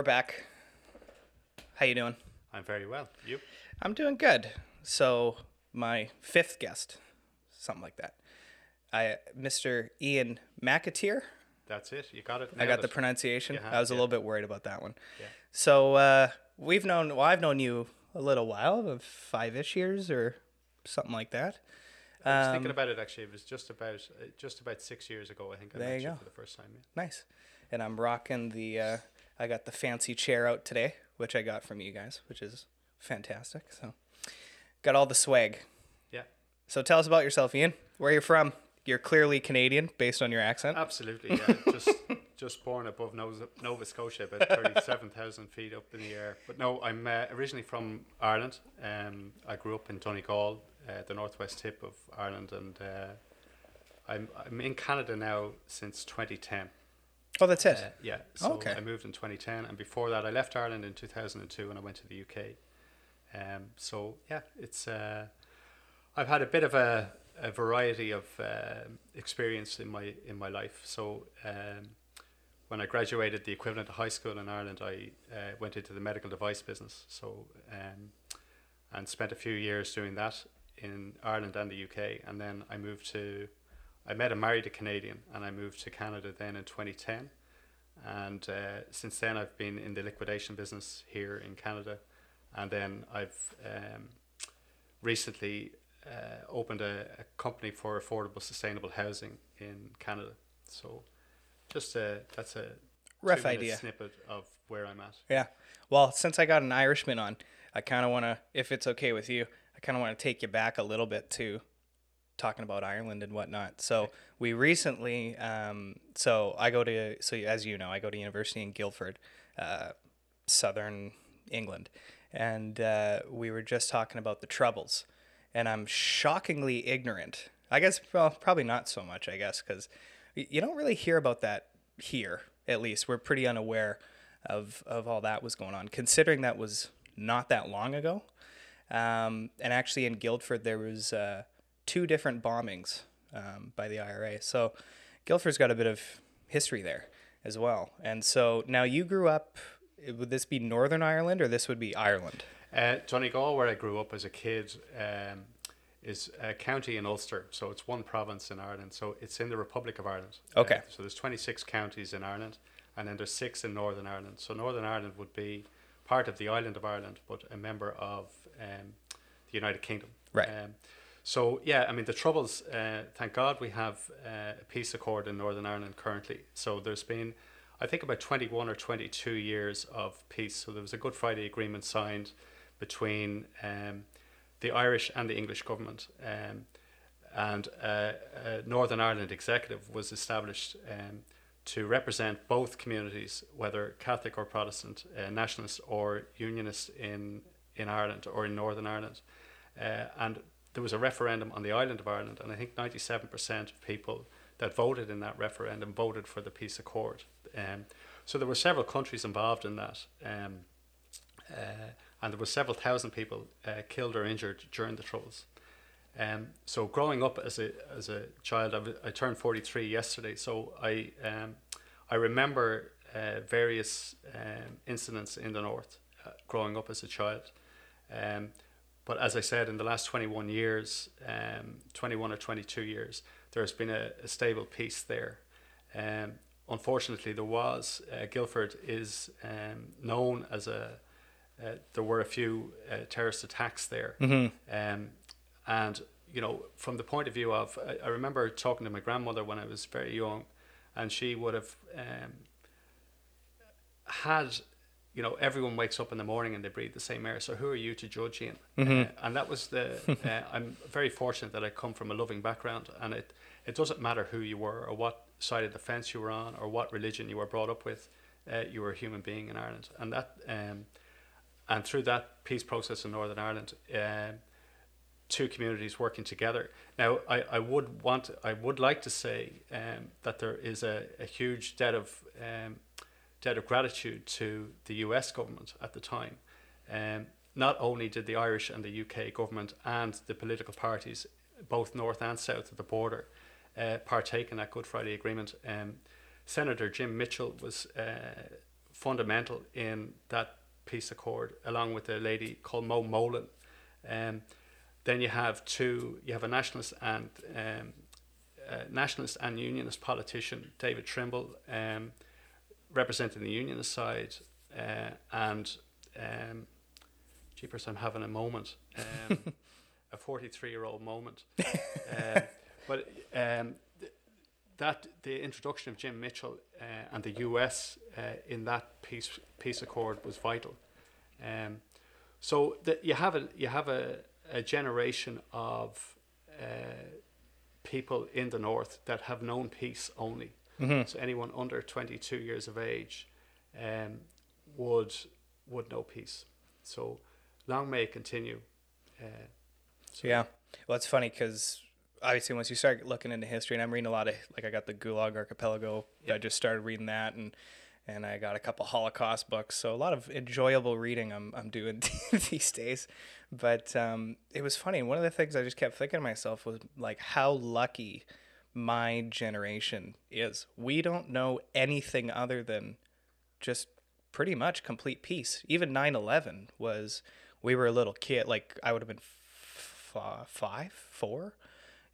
We're back. How you doing? I'm very well. You? I'm doing good. So my fifth guest, something like that. I Mr. Ian McAteer. That's it. You got it. I got the pronunciation. I was a yeah. little bit worried about that one. Yeah. So uh, we've known. Well, I've known you a little while, of five-ish years or something like that. I was Um, thinking about it actually. It was just about uh, just about six years ago. I think I There met you you go. for the first time. Yeah. Nice. And I'm rocking the. Uh, I got the fancy chair out today, which I got from you guys, which is fantastic. So, got all the swag. Yeah. So tell us about yourself, Ian. Where you're from? You're clearly Canadian based on your accent. Absolutely. Yeah. just just born above Nova, Nova Scotia, about thirty-seven thousand feet up in the air. But no, I'm uh, originally from Ireland. Um, I grew up in Donegal, uh, the northwest tip of Ireland, and uh, I'm I'm in Canada now since 2010. Oh, that's it. Uh, yeah. So Okay. I moved in 2010, and before that, I left Ireland in 2002, and I went to the UK. Um, so yeah, it's uh, I've had a bit of a, a variety of um experience in my in my life. So um, when I graduated, the equivalent of high school in Ireland, I uh, went into the medical device business. So um, and spent a few years doing that in Ireland and the UK, and then I moved to. I met and married a Canadian, and I moved to Canada then in 2010. And uh, since then, I've been in the liquidation business here in Canada, and then I've um, recently uh, opened a, a company for affordable, sustainable housing in Canada. So, just a that's a Rough idea. snippet of where I'm at. Yeah. Well, since I got an Irishman on, I kind of want to, if it's okay with you, I kind of want to take you back a little bit to talking about Ireland and whatnot. So we recently, um, so I go to, so as you know, I go to university in Guildford, uh, southern England, and uh, we were just talking about the troubles, and I'm shockingly ignorant. I guess, well, probably not so much. I guess because you don't really hear about that here. At least we're pretty unaware of of all that was going on, considering that was not that long ago. Um, and actually, in Guildford, there was uh, two different bombings um, by the IRA. So Guildford's got a bit of history there as well. And so now you grew up. Would this be Northern Ireland or this would be Ireland? Uh, Donegal, where I grew up as a kid, um, is a county in Ulster. So it's one province in Ireland. So it's in the Republic of Ireland. Okay. Uh, so there's 26 counties in Ireland, and then there's six in Northern Ireland. So Northern Ireland would be part of the island of Ireland, but a member of um, the United Kingdom. Right. Um, so yeah, I mean the troubles. Uh, thank God we have uh, a peace accord in Northern Ireland currently. So there's been, I think, about twenty one or twenty two years of peace. So there was a Good Friday Agreement signed between um, the Irish and the English government, um, and uh, a Northern Ireland executive was established. Um, to represent both communities, whether Catholic or Protestant, uh, nationalist or unionist in, in Ireland or in Northern Ireland. Uh, and there was a referendum on the island of Ireland, and I think 97% of people that voted in that referendum voted for the peace accord. Um, so there were several countries involved in that, um, uh, and there were several thousand people uh, killed or injured during the Troubles. Um, so growing up as a as a child, I, w- I turned forty three yesterday. So I um, I remember uh, various um, incidents in the north uh, growing up as a child. Um, but as I said, in the last twenty one years, um, twenty one or twenty two years, there has been a, a stable peace there. Um, unfortunately, there was uh, Guildford is um, known as a uh, there were a few uh, terrorist attacks there. Um, and, you know, from the point of view of, I, I remember talking to my grandmother when I was very young, and she would have um, had, you know, everyone wakes up in the morning and they breathe the same air. So who are you to judge Ian? Uh, and that was the, uh, I'm very fortunate that I come from a loving background, and it, it doesn't matter who you were or what side of the fence you were on or what religion you were brought up with, uh, you were a human being in Ireland. And that, um, and through that peace process in Northern Ireland, um, two communities working together. Now, I, I would want, I would like to say um, that there is a, a huge debt of um, debt of gratitude to the U.S. government at the time. Um, not only did the Irish and the UK government and the political parties, both north and south of the border, uh, partake in that Good Friday Agreement. Um, Senator Jim Mitchell was uh, fundamental in that peace accord, along with a lady called Mo Mowlam. Um, then you have two. You have a nationalist and um, nationalist and unionist politician, David Trimble, um, representing the unionist side, uh, and um, jeepers, I'm having a moment, um, a 43 year old moment. uh, but um, th- that the introduction of Jim Mitchell uh, and the US uh, in that peace peace accord was vital. Um, so that you have a you have a, a generation of uh, people in the north that have known peace only. Mm-hmm. So anyone under 22 years of age um, would would know peace. So long may it continue. Uh, so Yeah. Well, it's funny because obviously once you start looking into history, and I'm reading a lot of like I got the Gulag Archipelago. Yeah. I just started reading that, and and I got a couple Holocaust books. So a lot of enjoyable reading I'm I'm doing these days. But um, it was funny. One of the things I just kept thinking to myself was like how lucky my generation is. We don't know anything other than just pretty much complete peace. Even 9/11 was we were a little kid like I would have been f- f- 5, 4,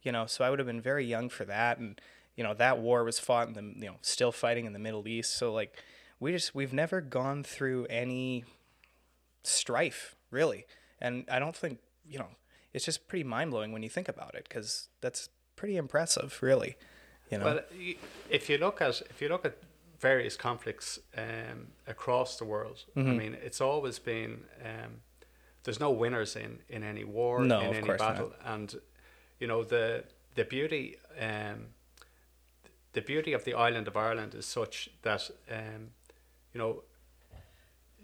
you know, so I would have been very young for that and you know, that war was fought in the you know, still fighting in the Middle East. So like we just we've never gone through any strife, really. And I don't think, you know, it's just pretty mind-blowing when you think about it cuz that's pretty impressive, really. You know. Well, if you look at if you look at various conflicts um, across the world, I Mhm. mean, it's always been um, there's no winners in, in any war, No, in any course not. battle, and you know the the beauty um, the beauty of the island of Ireland is such that um, you know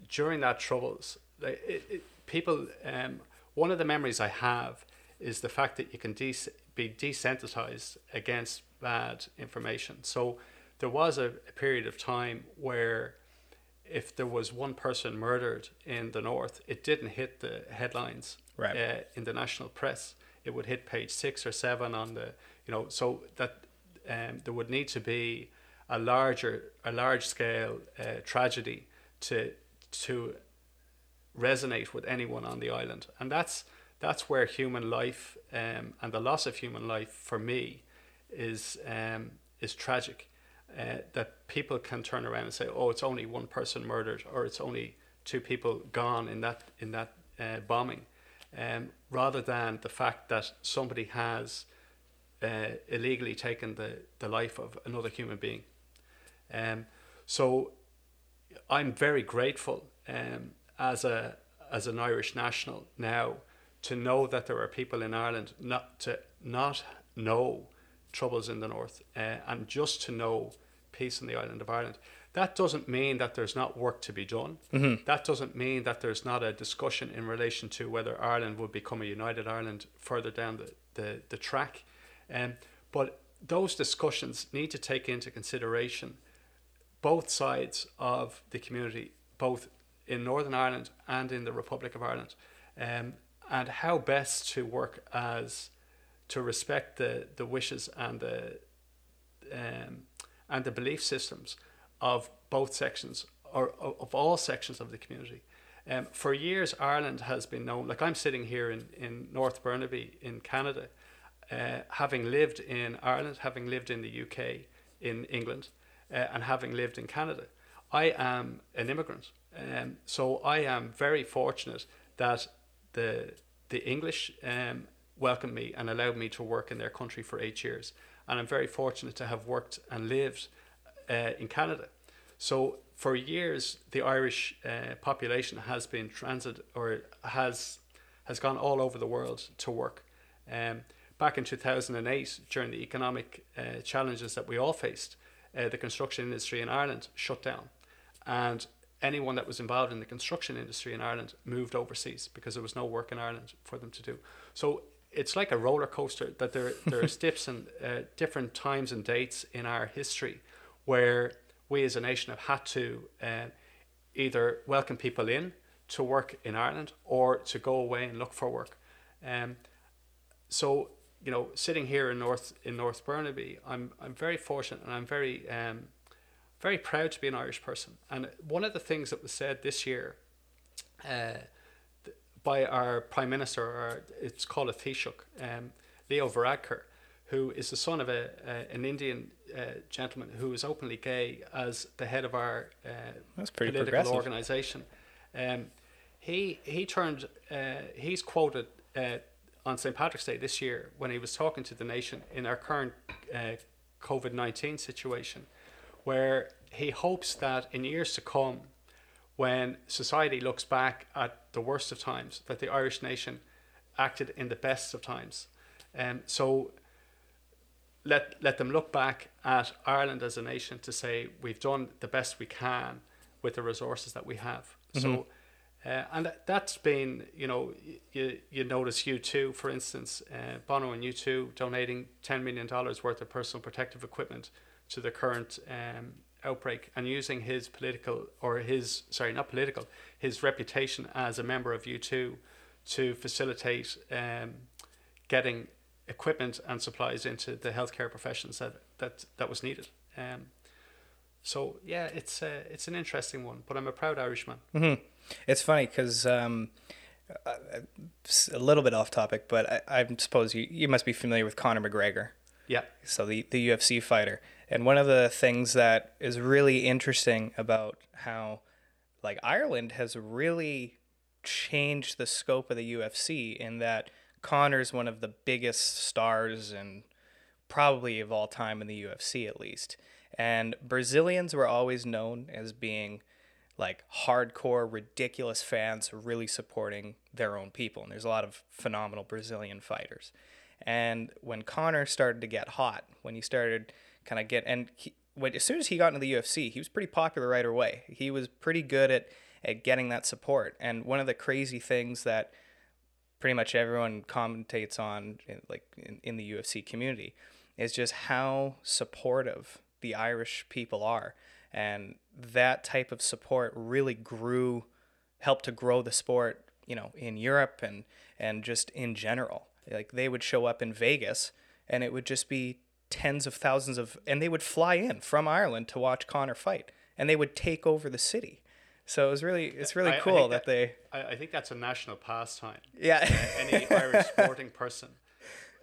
during that troubles, like it, it, people, um, one of the memories I have is the fact that you can des- be desensitized against bad information. So there was a, a period of time where if there was one person murdered in the north, it didn't hit the headlines Right. uh, in the national press. It would hit page six or seven on the, you know, so that um, there would need to be a larger, a large scale uh, tragedy to to resonate with anyone on the island, and that's that's where human life um, and the loss of human life for me is um, is tragic. Uh, that people can turn around and say, "Oh, it's only one person murdered, or it's only two people gone in that in that uh, bombing," um, rather than the fact that somebody has uh, illegally taken the, the life of another human being. Um, so I'm very grateful um, as a as an Irish national now to know that there are people in Ireland not to not know troubles in the north uh, and just to know peace in the island of Ireland. That doesn't mean that there's not work to be done. That doesn't mean that there's not a discussion in relation to whether Ireland would become a united Ireland further down the, the, the track. Um, but those discussions need to take into consideration both sides of the community, both in Northern Ireland and in the Republic of Ireland, um, and how best to work as to respect the, the wishes and the um, and the belief systems of both sections or of all sections of the community. Um, for years, Ireland has been known. Like I'm sitting here in, in North Burnaby in Canada, uh, having lived in Ireland, having lived in the UK, in England, uh, and having lived in Canada. I am an immigrant, um, so I am very fortunate that the the English um, welcomed me and allowed me to work in their country for eight years, and I'm very fortunate to have worked and lived uh, in Canada. So for years, the Irish uh, population has been transit or has has gone all over the world to work. Um, back in 2008, during the economic uh, challenges that we all faced, uh, the construction industry in Ireland shut down, and anyone that was involved in the construction industry in Ireland moved overseas because there was no work in Ireland for them to do. So it's like a roller coaster that there there's dips and uh, different times and dates in our history where we as a nation have had to uh, either welcome people in to work in Ireland or to go away and look for work. Um, so you know, sitting here in North in North Burnaby, I'm I'm very fortunate and I'm very um, very proud to be an Irish person. And one of the things that was said this year uh, by our Prime Minister, or it's called a Taoiseach, um, Leo Varadkar, who is the son of a, a an Indian uh, gentleman who is openly gay as the head of our uh, political progressive. organization. Um, he he turned uh, he's quoted uh, on St Patrick's Day this year when he was talking to the nation in our current uh, COVID nineteen situation, where he hopes that in years to come, when society looks back at the worst of times, that the Irish nation acted in the best of times, and so let let them look back at Ireland as a nation to say we've done the best we can with the resources that we have. So, uh, and that, that's been you know you you notice U2 for instance, uh, Bono and U2 donating ten million dollars worth of personal protective equipment to the current um, outbreak and using his political or his sorry not political his reputation as a member of U two to facilitate um, getting equipment and supplies into the healthcare professions that that, that was needed. Um, so yeah, it's uh, it's an interesting one, but I'm a proud Irishman. hmm It's funny because um, uh, a little bit off topic, but I, I suppose you, you must be familiar with Conor McGregor. Yeah, so the, the UFC fighter. And one of the things that is really interesting about how like Ireland has really changed the scope of the UFC in that Conor's one of the biggest stars and probably of all time in the UFC at least. And Brazilians were always known as being like hardcore, ridiculous fans really supporting their own people. And there's a lot of phenomenal Brazilian fighters. And when Conor started to get hot, when he started kind of get, and he, when, as soon as he got into the UFC, he was pretty popular right away. He was pretty good at, at getting that support. And one of the crazy things that pretty much everyone commentates on, in, like in, in the UFC community, is just how supportive the Irish people are. And that type of support really grew, helped to grow the sport, you know, in Europe and, and just in general. Like they would show up in Vegas and it would just be tens of thousands of, and they would fly in from Ireland to watch Conor fight and they would take over the city. So it was really, it's really I- I cool think that, they, I, I think that's a national pastime. yeah. Uh, any Irish sporting person,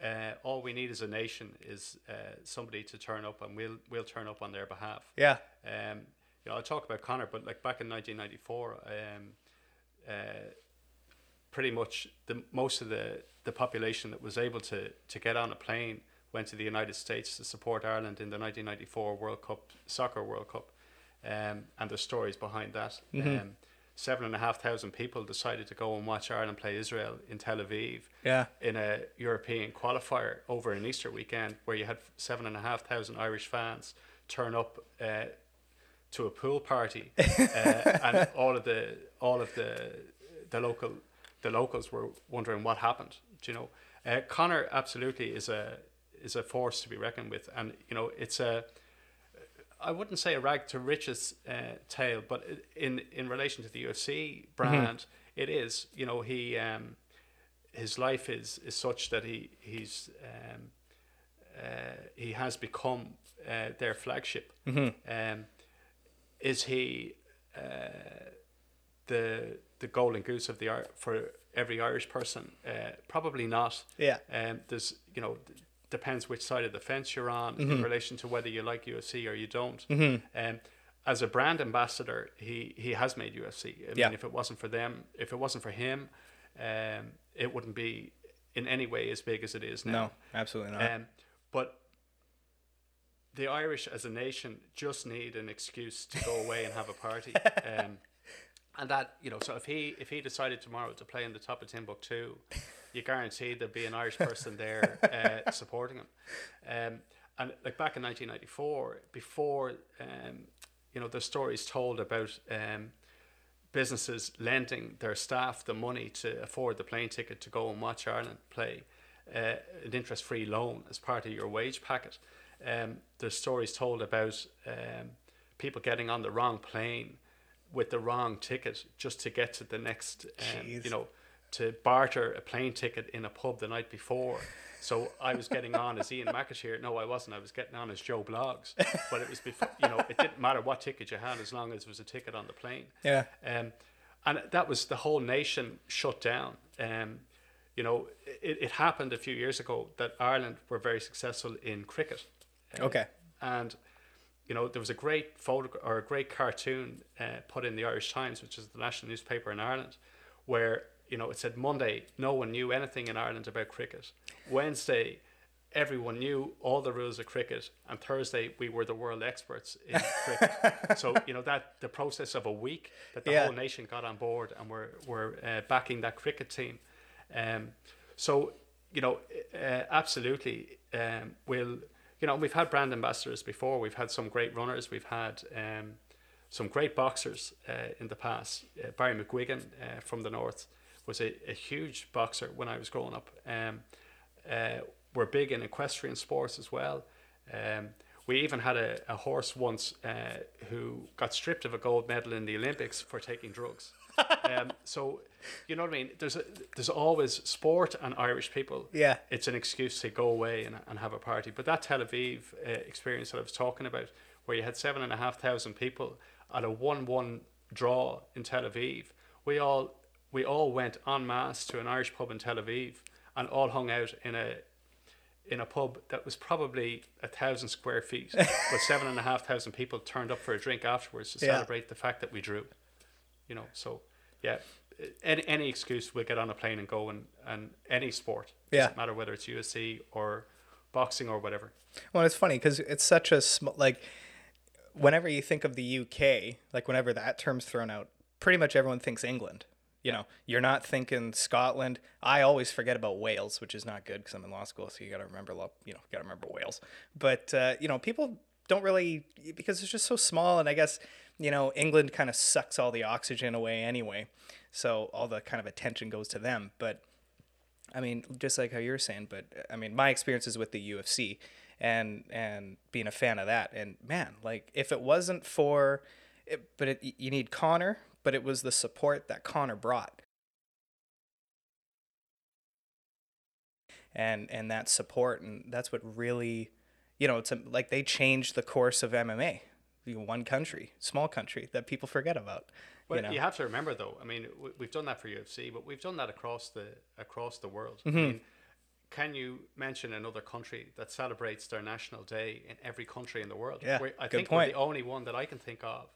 uh, all we need as a nation is uh, somebody to turn up, and we'll we'll turn up on their behalf. yeah. Um, you know, I'll talk about Conor, but like back in 1994, um, uh, pretty much the most of the, the population that was able to, to get on a plane went to the United States to support Ireland in the 1994 World Cup Soccer World Cup, um, and the stories behind that. Um, seven and a half thousand people decided to go and watch Ireland play Israel in Tel Aviv Yeah. in a European qualifier over an Easter weekend where you had seven and a half thousand Irish fans turn up uh, to a pool party, uh, and all of the all of the the local the locals were wondering what happened. Do you know, uh, Conor absolutely is a is a force to be reckoned with, and you know it's a I wouldn't say a rag to riches uh, tale, but in in relation to the UFC brand, it is. You know, he um, his life is is such that he he's um, uh, he has become uh, their flagship. Um, is he uh, the the golden goose of the art for every Irish person? Uh, probably not. Yeah. Um, there's you know depends which side of the fence you're on in relation to whether you like UFC or you don't. Um, as a brand ambassador, he he has made UFC. I Yeah. mean, if it wasn't for them, if it wasn't for him, um, it wouldn't be in any way as big as it is now. No, absolutely not. Um, but the Irish as a nation just need an excuse to go away and have a party. Um, and that you know, so if he if he decided tomorrow to play in the top of Timbuktu, you guarantee there'd be an Irish person there uh, supporting him. Um, and like back in 1994, before um, you know, the stories told about um, businesses lending their staff the money to afford the plane ticket to go and watch Ireland play, uh, an interest-free loan as part of your wage packet. Um, there's stories told about um, people getting on the wrong plane with the wrong ticket just to get to the next, um, you know, to barter a plane ticket in a pub the night before. So I was getting on as Ian McAteer. No, I wasn't. I was getting on as Joe Bloggs. But it was before, you know, it didn't matter what ticket you had as long as it was a ticket on the plane. Yeah. Um, and that was the whole nation shut down. Um, you know, it, it happened a few years ago that Ireland were very successful in cricket. Uh, Okay. And you know, there was a great photo or a great cartoon uh, put in the Irish Times, which is the national newspaper in Ireland, where you know it said Monday no one knew anything in Ireland about cricket. Wednesday, everyone knew all the rules of cricket, and Thursday we were the world experts in cricket. so you know that the process of a week that the Yeah. whole nation got on board and were were uh, backing that cricket team. Um, so you know, uh, absolutely, um, we'll you know we've had brand ambassadors before. We've had some great runners. We've had um, some great boxers uh, in the past. Uh, Barry McGuigan uh, from the north was a, a huge boxer when I was growing up. Um, uh, we're big in equestrian sports as well. Um, we even had a, a horse once uh, who got stripped of a gold medal in the Olympics for taking drugs. um, so, you know what I mean? There's a, there's always sport and Irish people. Yeah. It's an excuse to go away and, and have a party. But that Tel Aviv uh, experience that I was talking about, where you had seven and a half thousand people at a one-one draw in Tel Aviv, we all we all went en masse to an Irish pub in Tel Aviv and all hung out in a in a pub that was probably a thousand square feet, but seven and a half thousand people turned up for a drink afterwards to Yeah. celebrate the fact that we drew. You know, so yeah, any, any excuse we'll get on a plane and go and, and any sport. Yeah. Doesn't matter whether it's UFC or boxing or whatever. Well, it's funny because it's such a small like. Whenever you think of the UK, like whenever that term's thrown out, pretty much everyone thinks England. You know, you're not thinking Scotland. I always forget about Wales, which is not good because I'm in law school, so you got to remember, you know, got to remember Wales. But uh, you know, people don't really because it's just so small, and I guess you know England kind of sucks all the oxygen away anyway, so all the kind of attention goes to them. But I mean, just like how you're saying, but I mean, my experiences with the UFC and and being a fan of that, and man, like if it wasn't for, it, but it, you need Conor, but it was the support that Conor brought, and and that support, and that's what really, you know, it's a, like they changed the course of MMA. One country, small country that people forget about. Well, you know, you have to remember though. I mean, we- we've done that for UFC, but we've done that across the across the world. Mm-hmm. I mean, can you mention another country that celebrates their national day in every country in the world? Yeah, We're- I good think point. we're the only one that I can think of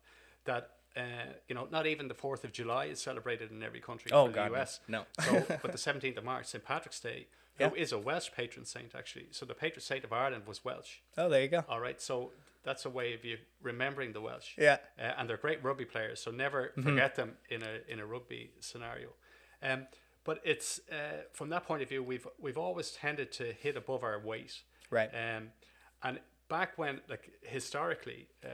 that. Uh, you know, not even the Fourth of July is celebrated in every country Oh, God, the no. US. No. so, but the seventeenth of March, St Patrick's Day, Yeah. who is a Welsh patron saint actually. So the patron saint of Ireland was Welsh. oh, there you go. All right, so that's a way of you remembering the Welsh. Yeah. Uh, and they're great rugby players, so never forget them in a in a rugby scenario. Um, but it's uh, from that point of view, we've we've always tended to hit above our weight. Right. Um, and back when, like historically, uh,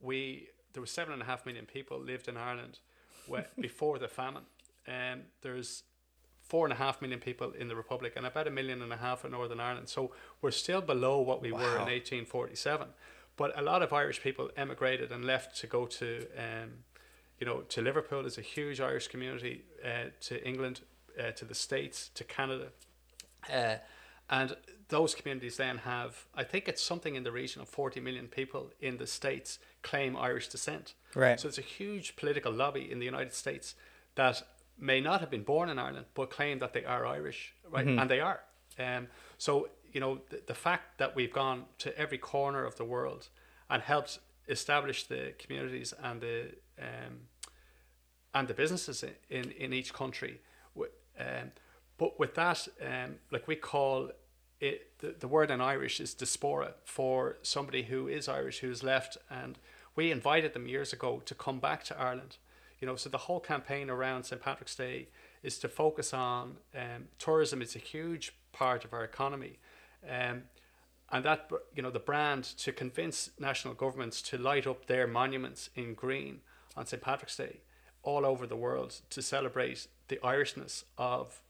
we there were seven and a half million people lived in Ireland whe- before the famine. Um, there's four and a half million people in the Republic and about a million and a half in Northern Ireland. So we're still below what we were in 1847. But a lot of Irish people emigrated and left to go to, um, you know, to Liverpool. There's a huge Irish community, uh, to England, uh, to the States, to Canada. Uh, and those communities then have, I think it's something in the region of 40 million people in the States claim Irish descent. Right. So it's a huge political lobby in the United States that may not have been born in Ireland, but claim that they are Irish, right? And they are. Um, so, you know, the, the fact that we've gone to every corner of the world and helped establish the communities and the um, and the businesses in, in, in each country. Um, but with that, um, like we call it, the, the word in Irish is diaspora for somebody who is Irish who's left. And we invited them years ago to come back to Ireland. You know, so the whole campaign around St. Patrick's Day is to focus on um, tourism. It's a huge part of our economy. Um, and that you know the brand to convince national governments to light up their monuments in green on St Patrick's Day all over the world to celebrate the Irishness of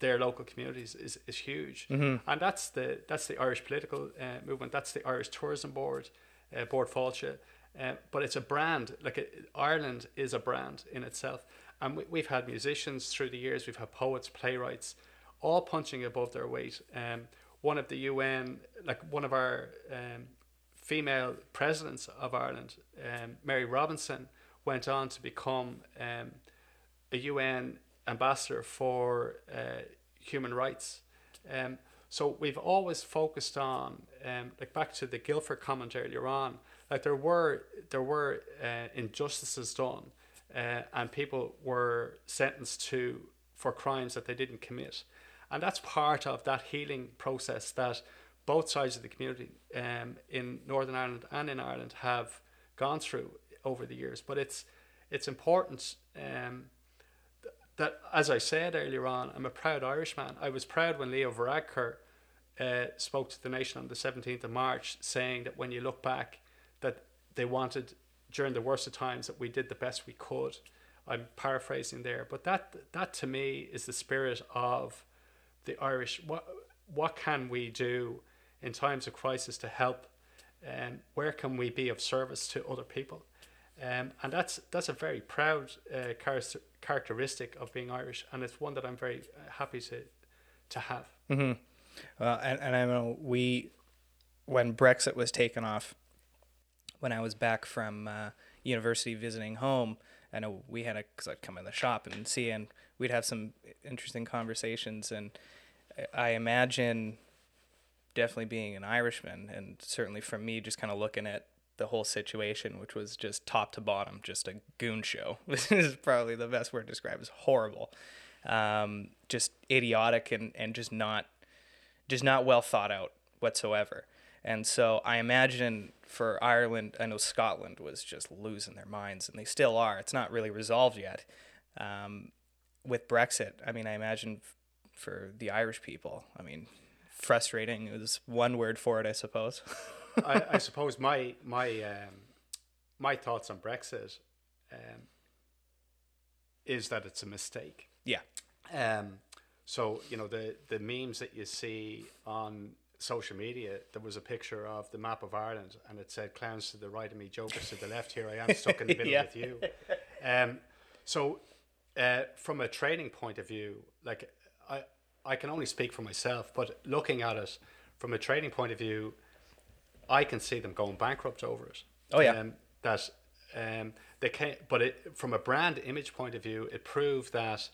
their local communities is, is huge. And that's the that's the Irish political uh, movement. That's the Irish Tourism Board uh, Bord Fáilte uh, but it's a brand like it, Ireland is a brand in itself. And we, we've had musicians through the years, we've had poets, playwrights, all punching above their weight. Um, one of the UN, like one of our um, female presidents of Ireland, um, Mary Robinson, went on to become um, a UN ambassador for uh, human rights. Um, so we've always focused on, um, like back to the Guildford comment earlier on, like there were there were uh, injustices done, uh, and people were sentenced to for crimes that they didn't commit, and that's part of that healing process that both sides of the community um, in Northern Ireland and in Ireland have gone through over the years. But it's it's important um, that, as I said earlier on, I'm a proud Irishman. I was proud when Leo Varadkar uh, spoke to the nation on the 17th of March, saying that when you look back, that they wanted during the worst of times that we did the best we could. I'm paraphrasing there, but that that to me is the spirit of the Irish. What what can we do in times of crisis to help? And um, where can we be of service to other people? Um, and that's that's a very proud uh, char- characteristic of being Irish, and it's one that I'm very uh, happy to to have. Mm-hmm. Well, and, and I know we, when Brexit was taken off, when I was back from uh, university visiting home, I know we had a because I'd come in the shop and see, and we'd have some interesting conversations, and I imagine definitely being an Irishman, and certainly from me, just kind of looking at the whole situation, which was just top to bottom, just a goon show. This is probably the best word to describe. It's horrible, um, just idiotic, and and just not, just not well thought out whatsoever. And so I imagine for Ireland, I know Scotland was just losing their minds, and they still are. It's not really resolved yet. Um, with Brexit, I mean, I imagine f- for the Irish people, I mean, frustrating is one word for it, I suppose. I, I, suppose my my um, my thoughts on Brexit um, is that it's a mistake. Yeah. Um, so you know the the memes that you see on social media, there was a picture of the map of Ireland, and it said "clowns to the right of me, jokers to the left." Here I am, stuck in the middle yeah. with you. Um, so, uh, from a trading point of view, like I, I can only speak for myself, but looking at it from a trading point of view, I can see them going bankrupt over it. Oh yeah. Um, that um, they can, but it, from a brand image point of view, it proved that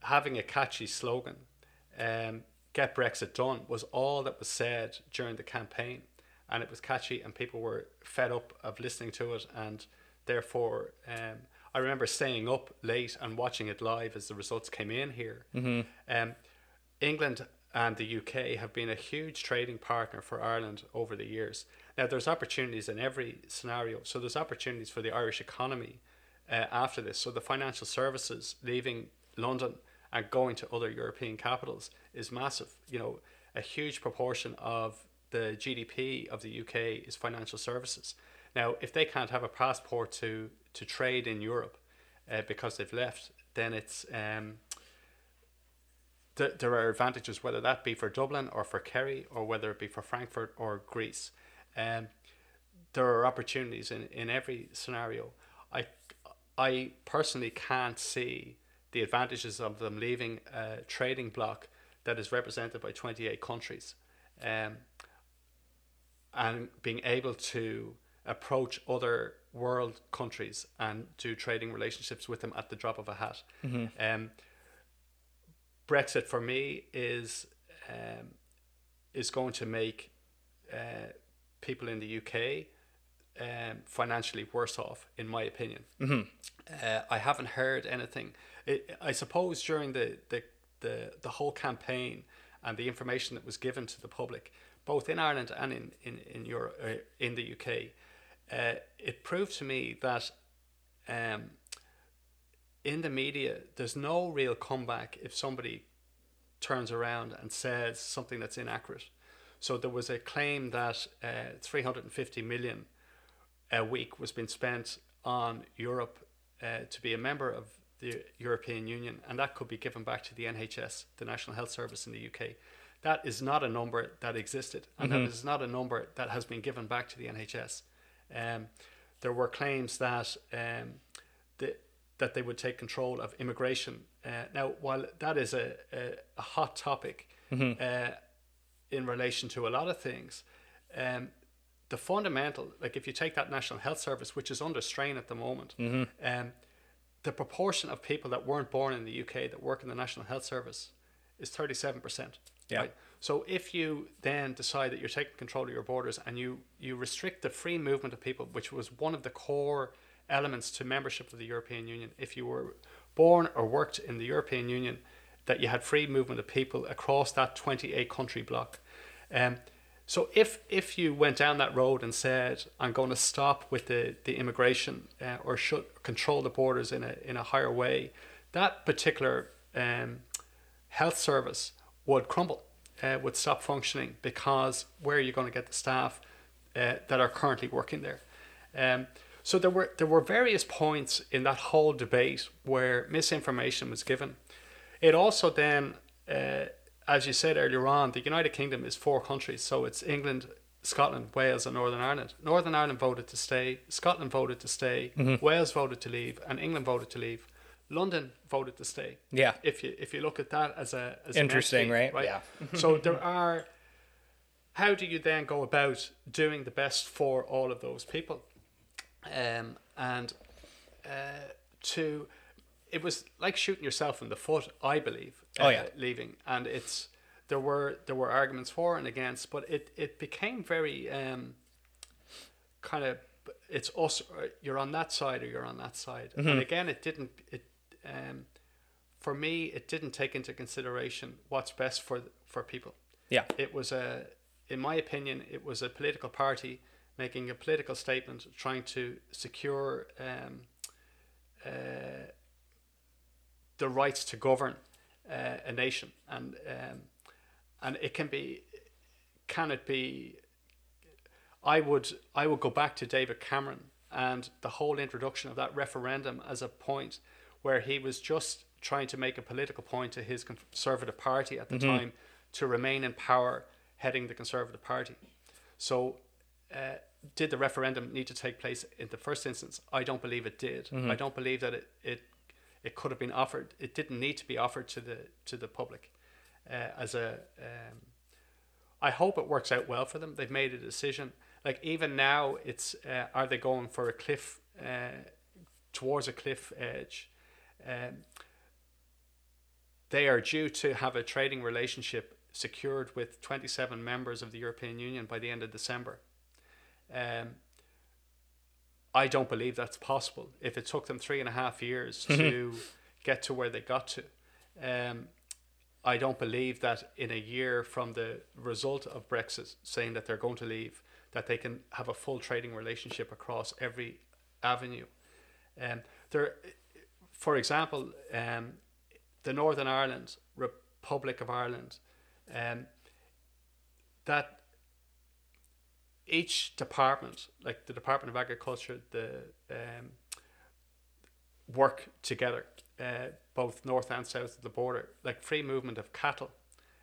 having a catchy slogan, um, "Get Brexit Done," was all that was said during the campaign, and it was catchy, and people were fed up of listening to it, and therefore, um, I remember staying up late and watching it live as the results came in here. Mm-hmm. Um, England and the UK have been a huge trading partner for Ireland over the years. Now, there's opportunities in every scenario. So, there's opportunities for the Irish economy uh, after this. So, the financial services leaving London and going to other European capitals is massive. You know, a huge proportion of the GDP of the UK is financial services. Now, if they can't have a passport to, to trade in Europe uh, because they've left, then it's. Um, th- there are advantages, whether that be for Dublin or for Kerry or whether it be for Frankfurt or Greece. Um, there are opportunities in, in every scenario. I, I personally can't see the advantages of them leaving a trading bloc that is represented by 28 countries um, and being able to approach other world countries and do trading relationships with them at the drop of a hat. Mm-hmm. Um, Brexit for me is um, is going to make uh, people in the UK um, financially worse off, in my opinion. Mm-hmm. Uh, I haven't heard anything. It, I suppose during the, the, the, the whole campaign and the information that was given to the public, both in Ireland and in in in Europe, uh, in the UK, uh, it proved to me that um, in the media, there's no real comeback if somebody turns around and says something that's inaccurate. So there was a claim that uh, 350 million a week was being spent on Europe uh, to be a member of the European Union, and that could be given back to the NHS, the National Health Service in the UK. That is not a number that existed, and mm-hmm. that is not a number that has been given back to the NHS. Um, there were claims that um, the that they would take control of immigration. Uh, now, while that is a, a, a hot topic uh, in relation to a lot of things, um, the fundamental, like if you take that National Health Service, which is under strain at the moment, um, the proportion of people that weren't born in the UK that work in the National Health Service is 37%. Yeah. Right? So if you then decide that you're taking control of your borders and you, you restrict the free movement of people, which was one of the core elements to membership of the European Union, if you were born or worked in the European Union, that you had free movement of people across that 28 country bloc. Um, so if if you went down that road and said I'm going to stop with the the immigration uh, or should control the borders in a in a higher way, that particular um, health service would crumble, uh, would stop functioning because where are you going to get the staff uh, that are currently working there? Um, so there were there were various points in that whole debate where misinformation was given. It also then uh, as you said earlier on, the United Kingdom is four countries. So it's England, Scotland, Wales, and Northern Ireland. Northern Ireland voted to stay, Scotland voted to stay, Wales voted to leave, and England voted to leave. London voted to stay. Yeah. If you if you look at that as a as Interesting, entity, right? Yeah. so there are. How do you then go about doing the best for all of those people? Um, and uh, to it was like shooting yourself in the foot, I believe. Oh, yeah. leaving, and it's there were there were arguments for and against, but it it became very um, kind of it's us. You're on that side or you're on that side, Mm-hmm. and again, it didn't it. Um, for me, it didn't take into consideration what's best for for people. Yeah. It was a, in my opinion, it was a political party making a political statement, trying to secure um, uh, the rights to govern uh, a nation, and um, and it can be, can it be? I would I would go back to David Cameron and the whole introduction of that referendum as a point where he was just trying to make a political point to his Conservative Party at the time to remain in power, heading the Conservative Party. So, uh, did the referendum need to take place in the first instance? I don't believe it did. I don't believe that it, it it could have been offered. It didn't need to be offered to the to the public uh, as a. Um, I hope it works out well for them. They've made a decision. Like even now, it's uh, are they going for a cliff uh, towards a cliff edge? Um, they are due to have a trading relationship secured with 27 members of the European Union by the end of December. Um, I don't believe that's possible. If it took them three and a half years to get to where they got to, um, I don't believe that in a year from the result of Brexit saying that they're going to leave, that they can have a full trading relationship across every avenue. Um, there, for example, um, the Northern Ireland Republic of Ireland, um, that each department, like the Department of Agriculture, the um, work together, uh, both north and south of the border, like free movement of cattle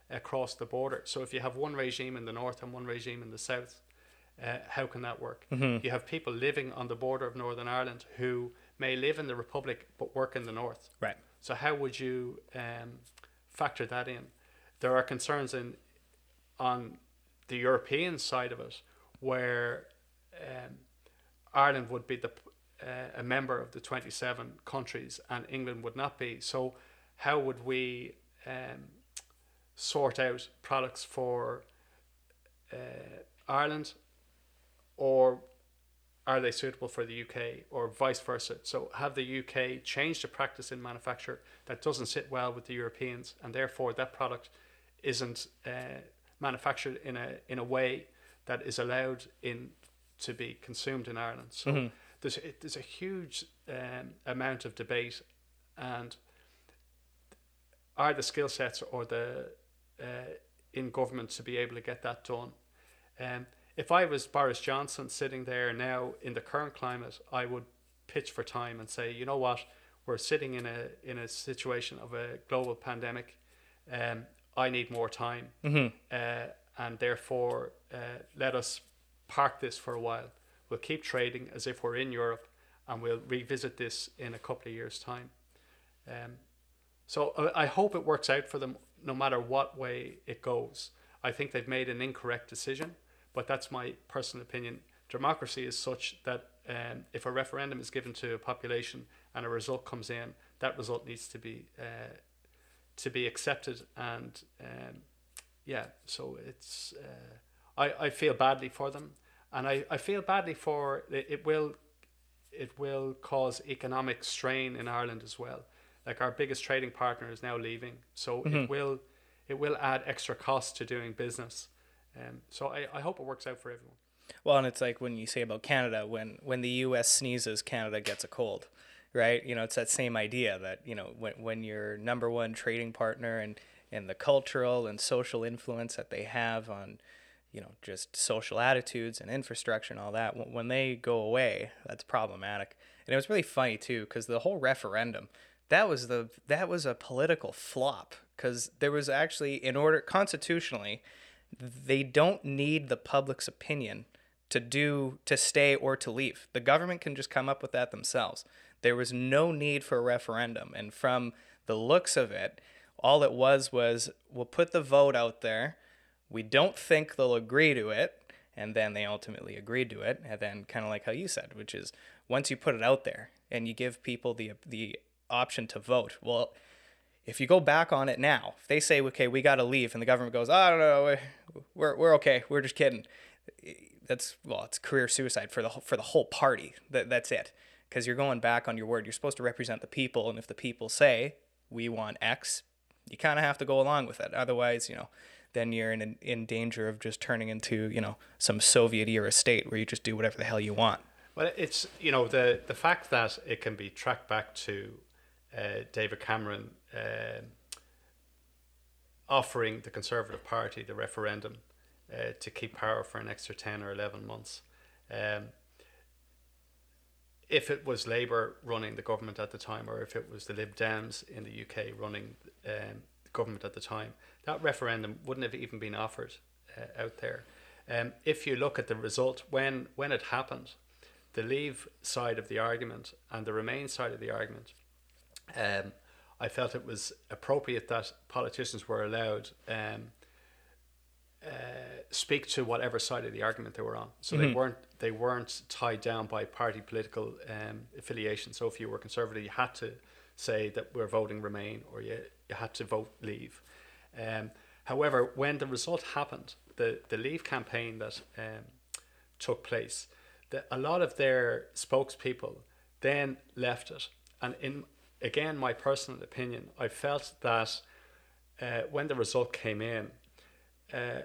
across the border. So if you have one regime in the north and one regime in the south, uh, how can that work? You have people living on the border of Northern Ireland who may live in the Republic but work in the north. Right. So how would you um, factor that in? There are concerns in on the European side of it where um, Ireland would be the uh, a member of the 27 countries and England would not be. So how would we um, sort out products for uh, Ireland or are they suitable for the UK or vice versa? So have the UK changed a practice in manufacture that doesn't sit well with the Europeans and therefore that product isn't uh, manufactured in a in a way that is allowed in to be consumed in Ireland. So there's it, there's a huge um, amount of debate, and are the skill sets or the uh, in government to be able to get that done. Um, if I was Boris Johnson sitting there now in the current climate, I would pitch for time and say, you know what, we're sitting in a in a situation of a global pandemic. Um, I need more time, uh, and therefore uh, let us park this for a while. We'll keep trading as if we're in Europe, and we'll revisit this in a couple of years' time. Um, so I hope it works out for them, no matter what way it goes. I think they've made an incorrect decision, but that's my personal opinion. Democracy is such that um, if a referendum is given to a population and a result comes in, that result needs to be uh, to be accepted. And um, yeah, so it's uh, I I feel badly for them, and I, I feel badly for it, it will it will cause economic strain in Ireland as well. Like our biggest trading partner is now leaving, so Mm-hmm. it will it will add extra cost to doing business. Um, so I, I hope it works out for everyone. Well, and it's like when you say about Canada, when when the U.S. sneezes, Canada gets a cold, right? You know, it's that same idea that you know when when your number one trading partner and and the cultural and social influence that they have on, you know, just social attitudes and infrastructure and all that, when, they go away, that's problematic. And it was really funny too, because the whole referendum, that was the that was a political flop, because there was actually in order constitutionally they don't need the public's opinion to do to stay or to leave. The government can just come up with that themselves. There was no need for a referendum, and from the looks of it, all it was was we'll put the vote out there. We don't think they'll agree to it, and then they ultimately agreed to it. And then kind of like how you said, which is once you put it out there and you give people the the option to vote. Well, if you go back on it now, if they say, okay, we got to leave, and the government goes, I don't know, we're, we're okay, we're just kidding. That's, well, it's career suicide for the, for the whole party. That, that's it. Because you're going back on your word. You're supposed to represent the people, and if the people say, we want X, you kind of have to go along with it. Otherwise, you know, then you're in, in danger of just turning into, you know, some Soviet era state where you just do whatever the hell you want. Well, it's you know the the fact that it can be tracked back to uh, David Cameron um offering the Conservative Party the referendum uh, to keep power for an extra ten or eleven months. Um, if it was Labour running the government at the time, or if it was the Lib Dems in the UK running um, the government at the time, that referendum wouldn't have even been offered uh, out there. Um, if you look at the result when when it happened, the Leave side of the argument and the Remain side of the argument, um, I felt it was appropriate that politicians were allowed um, uh, speak to whatever side of the argument they were on. So they weren't they weren't tied down by party political um, affiliation. So if you were conservative, you had to say that we're voting Remain, or you you had to vote Leave. Um, however, when the result happened, the the Leave campaign that um, took place, the, a lot of their spokespeople then left it, and in again my personal opinion, I felt that uh, when the result came in, uh,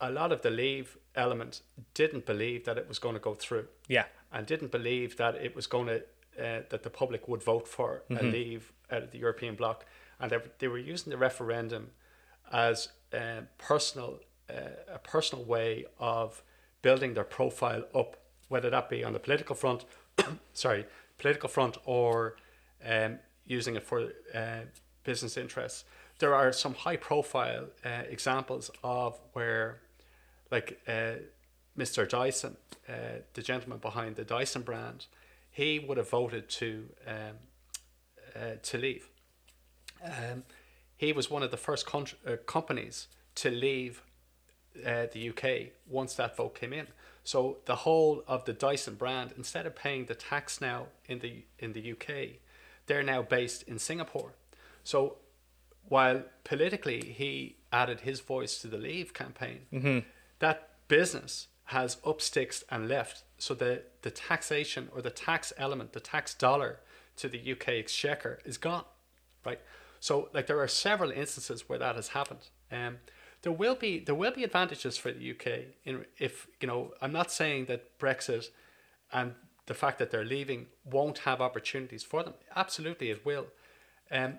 a lot of the leave element didn't believe that it was going to go through Yeah. and didn't believe that it was going to uh, that the public would vote for a leave out of the European bloc, and they, they were using the referendum as a personal uh, a personal way of building their profile up, whether that be on the political front, sorry, political front, or um, using it for uh, business interests. There are some high profile uh, examples of where, like uh, Mr. Dyson, uh, the gentleman behind the Dyson brand, he would have voted to um, uh, to leave. Um, he was one of the first contr uh, companies to leave uh, the UK once that vote came in. So the whole of the Dyson brand, instead of paying the tax now in the in the UK, they're now based in Singapore. So while politically he added his voice to the Leave campaign, that business has up sticks and left. So the, the taxation or the tax element, the tax dollar to the UK exchequer is gone, right? So like there are several instances where that has happened. Um, there will be there will be advantages for the UK in if you know I'm not saying that Brexit and the fact that they're leaving won't have opportunities for them. Absolutely, it will. Um,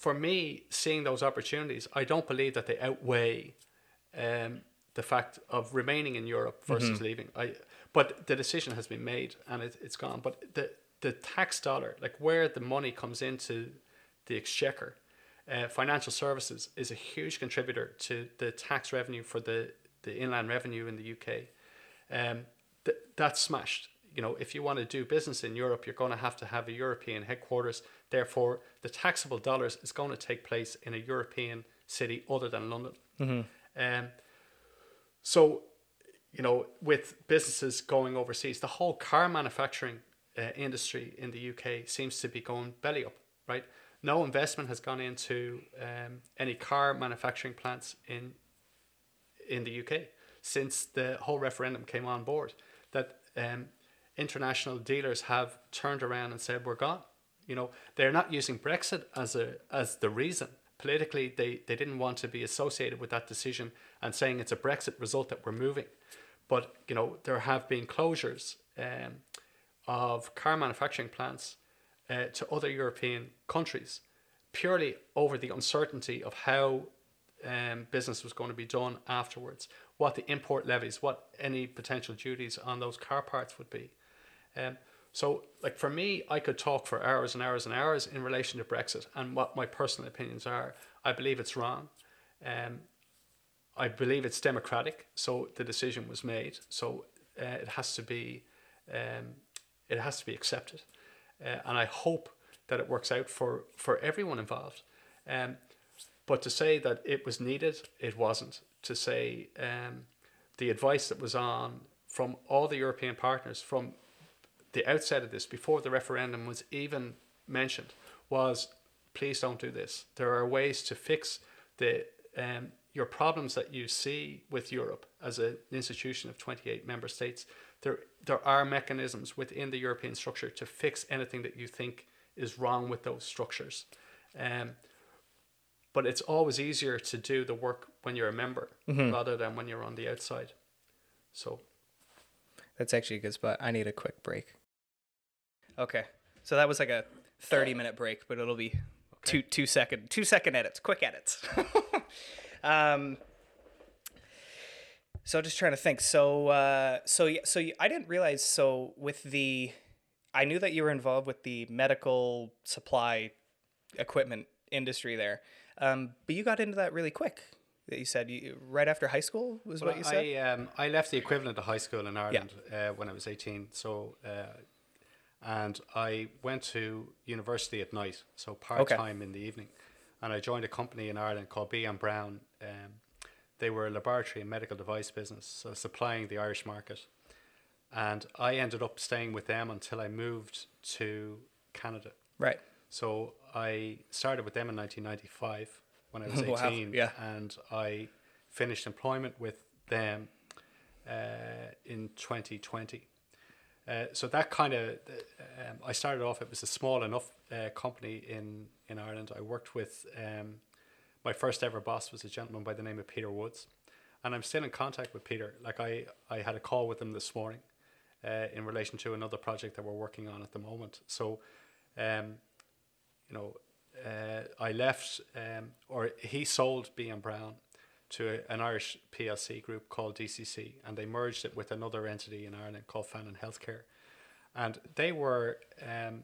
for me, seeing those opportunities, I don't believe that they outweigh um, the fact of remaining in Europe versus leaving. I, but the decision has been made and it, it's gone. But the the tax dollar, like where the money comes into the exchequer, uh, financial services is a huge contributor to the tax revenue for the, the inland revenue in the UK. Um, th- that's smashed. you know, if you want to do business in Europe, you're going to have to have a European headquarters. Therefore, the taxable dollars is going to take place in a European city other than London. Um, so, you know, with businesses going overseas, the whole car manufacturing uh, industry in the UK seems to be going belly up, right? No investment has gone into um, any car manufacturing plants in in the UK since the whole referendum came on board. That um, international dealers have turned around and said we're gone. You know, they're not using Brexit as a as the reason. Politically, they, they didn't want to be associated with that decision and saying it's a Brexit result that we're moving. But you know, there have been closures um, of car manufacturing plants uh, to other European countries purely over the uncertainty of how um, business was going to be done afterwards, what the import levies, what any potential duties on those car parts would be. Um, so, like for me, I could talk for hours and hours and hours in relation to Brexit and what my personal opinions are. I believe it's wrong. Um, I believe it's democratic, so the decision was made. So uh, it has to be, um, it has to be accepted, uh, and I hope that it works out for for everyone involved. Um, but to say that it was needed, it wasn't. To say um, the advice that was on from all the European partners from the outset of this, before the referendum was even mentioned, was please don't do this. There are ways to fix the um, your problems that you see with Europe as an institution of 28 member states. There, there are mechanisms within the European structure to fix anything that you think is wrong with those structures. Um, but it's always easier to do the work when you're a member rather than when you're on the outside. So That's actually a good spot. I need a quick break. Okay. So that was like a 30 minute break, but it'll be two two second two second edits, quick edits. um so just trying to think. So uh so so I didn't realize so with the I knew that you were involved with the medical supply equipment industry there. Um but you got into that really quick. That you said you right after high school was what you said? I, um, I left the equivalent of high school in Ireland uh, when I was 18. So, uh, and I went to university at night, so part time in the evening. And I joined a company in Ireland called B. and Brown. Um, they were a laboratory and medical device business, so supplying the Irish market. And I ended up staying with them until I moved to Canada. right. So I started with them in 1995 when I was Wow, 18, yeah. and I finished employment with them uh, in 2020. Uh, so that kind of, um, I started off. It was a small enough uh, company in in Ireland. I worked with um, my first ever boss was a gentleman by the name of Peter Woods, and I'm still in contact with Peter. Like I, I had a call with him this morning, uh, in relation to another project that we're working on at the moment. So, um, you know, uh, I left, um, or he sold B and Brown to an Irish PLC group called DCC, and they merged it with another entity in Ireland called Fannin Healthcare, and they were. Um,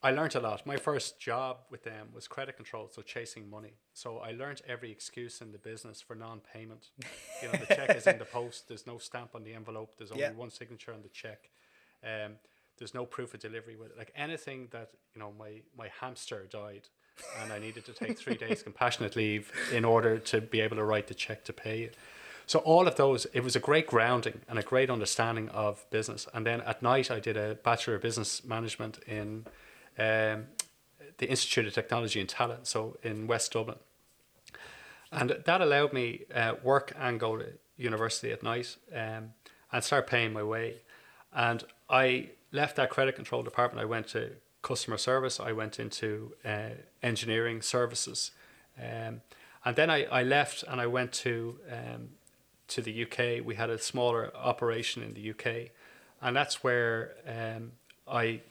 I learned a lot. My first job with them was credit control, so chasing money. So I learned every excuse in the business for non-payment. You know, the check is in the post. There's no stamp on the envelope. There's only Yeah. one signature on the check. Um, there's no proof of delivery with it. Like anything that you know, my my hamster died, and I needed to take three days compassionate leave in order to be able to write the check to pay it. So all of those, it was a great grounding and a great understanding of business. And then at night, I did a bachelor of business management in um, the Institute of Technology in Tallaght, so in West Dublin. And that allowed me uh, work and go to university at night um, and start paying my way. And I left that credit control department. I went to customer service. I went into uh, engineering services. Um, and then I, I left and I went to um, to the UK. We had a smaller operation in the UK, and that's where um, I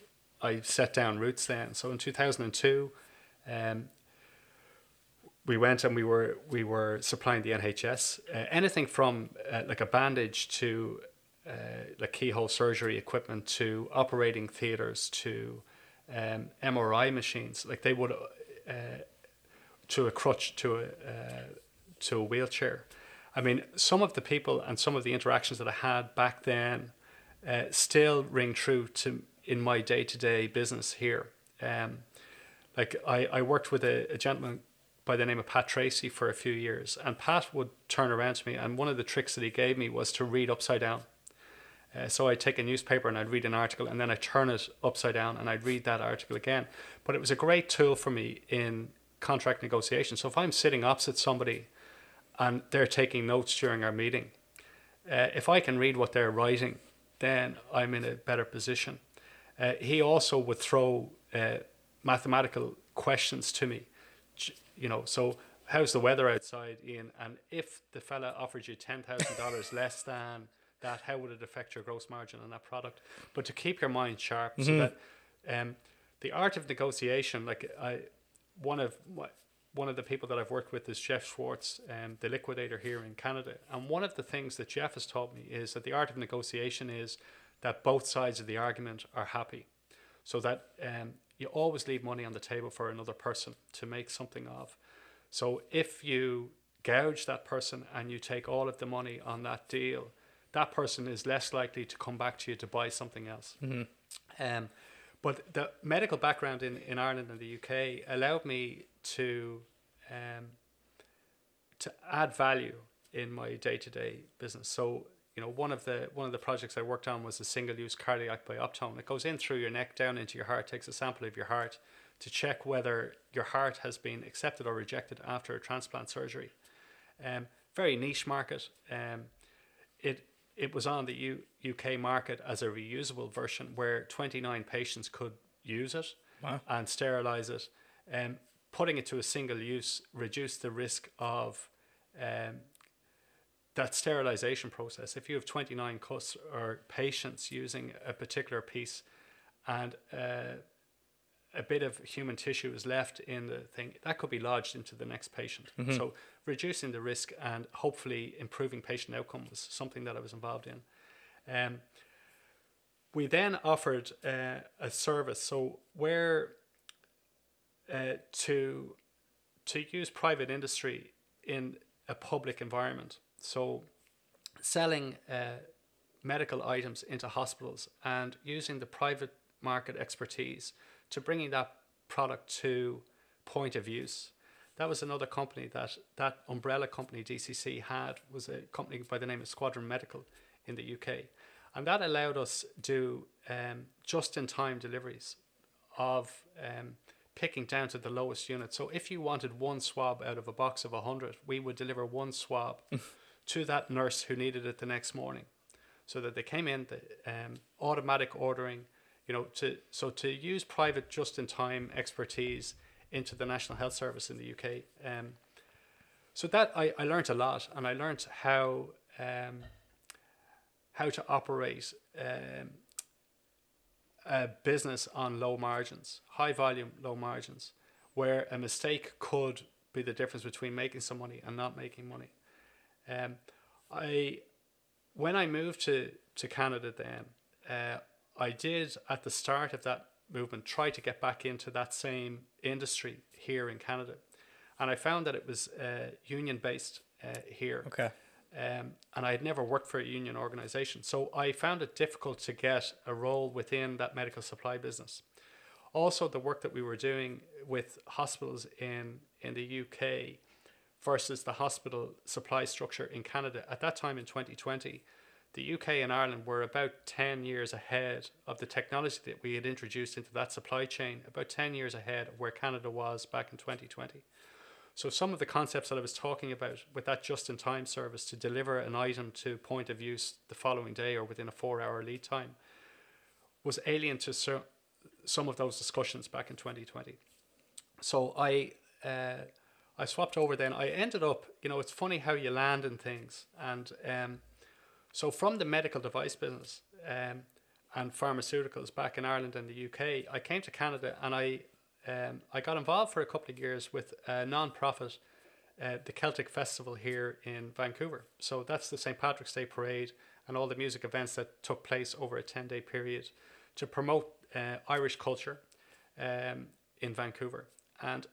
I set down roots. Then, so in two thousand and two, um, we went and we were we were supplying the NHS uh, anything from uh, like a bandage to uh, like keyhole surgery equipment to operating theaters to um, MRI machines. Like they would uh, to a crutch to a uh, to a wheelchair. I mean, some of the people and some of the interactions that I had back then uh, still ring true to in my day to day business here. Um, like I, I worked with a, a gentleman by the name of Pat Tracy for a few years, and Pat would turn around to me, and one of the tricks that he gave me was to read upside down. Uh, so I'd take a newspaper and I'd read an article, and then I'd turn it upside down and I'd read that article again. But it was a great tool for me in contract negotiation. So if I'm sitting opposite somebody and they're taking notes during our meeting, uh, if I can read what they're writing, then I'm in a better position. Uh, he also would throw uh, mathematical questions to me you know, so how's the weather outside, Ian? And if the fella offered you ten thousand dollars less than that, how would it affect your gross margin on that product? But to keep your mind sharp, mm-hmm. so that um, the art of negotiation, like I, one of my, one of the people that I've worked with is Jeff Schwartz, um, the liquidator here in Canada. And one of the things that Jeff has taught me is that the art of negotiation is that both sides of the argument are happy. So that um, you always leave money on the table for another person to make something of. So if you gouge that person and you take all of the money on that deal, that person is less likely to come back to you to buy something else. Mm-hmm. Um, but the medical background in, in Ireland and the UK allowed me to um, to add value in my day to day business. So you know, one of the one of the projects I worked on was a single use cardiac bioptome. It goes in through your neck down into your heart, takes a sample of your heart to check whether your heart has been accepted or rejected after a transplant surgery. Um, very niche market. Um, it it was on the U- UK market as a reusable version where 29 patients could use it wow. and sterilize it. Um, putting it to a single use reduced the risk of um, that sterilization process, if you have 29 cus- or patients using a particular piece and uh, a bit of human tissue is left in the thing, that could be lodged into the next patient. Mm-hmm. So reducing the risk and hopefully improving patient outcome was something that I was involved in. Um, we then offered uh, a service, so where uh, to to use private industry in a public environment. So, selling uh, medical items into hospitals and using the private market expertise to bringing that product to point of use. That was another company that that umbrella company DCC had was a company by the name of Squadron Medical in the UK, and that allowed us to do um, just in time deliveries of um, picking down to the lowest unit. So if you wanted one swab out of a box of hundred, we would deliver one swab to that nurse who needed it the next morning, so that they came in the um, automatic ordering, you know, to so to use private just in time expertise into the National Health Service in the UK. Um, so that I, I learned a lot, and I learned how um, how to operate um, a business on low margins, high volume, low margins, where a mistake could be the difference between making some money and not making money. Um, I when I moved to to Canada, then uh, I did at the start of that movement try to get back into that same industry here in Canada, and I found that it was uh, union based uh, here. Okay. Um, and I had never worked for a union organization, so I found it difficult to get a role within that medical supply business. Also, the work that we were doing with hospitals in in the UK versus the hospital supply structure in Canada. At that time in 2020, the UK and Ireland were about 10 years ahead of the technology that we had introduced into that supply chain, about 10 years ahead of where Canada was back in 2020. So, some of the concepts that I was talking about with that just in time service to deliver an item to point of use the following day or within a four hour lead time was alien to some of those discussions back in 2020. So, I uh, I swapped over then. I ended up, you know, it's funny how you land in things. And um, so from the medical device business um, and pharmaceuticals back in Ireland and the UK, I came to Canada and I um, I got involved for a couple of years with a non-profit, uh, the Celtic Festival here in Vancouver. So that's the St. Patrick's Day Parade and all the music events that took place over a 10-day period to promote uh, Irish culture um, in Vancouver. And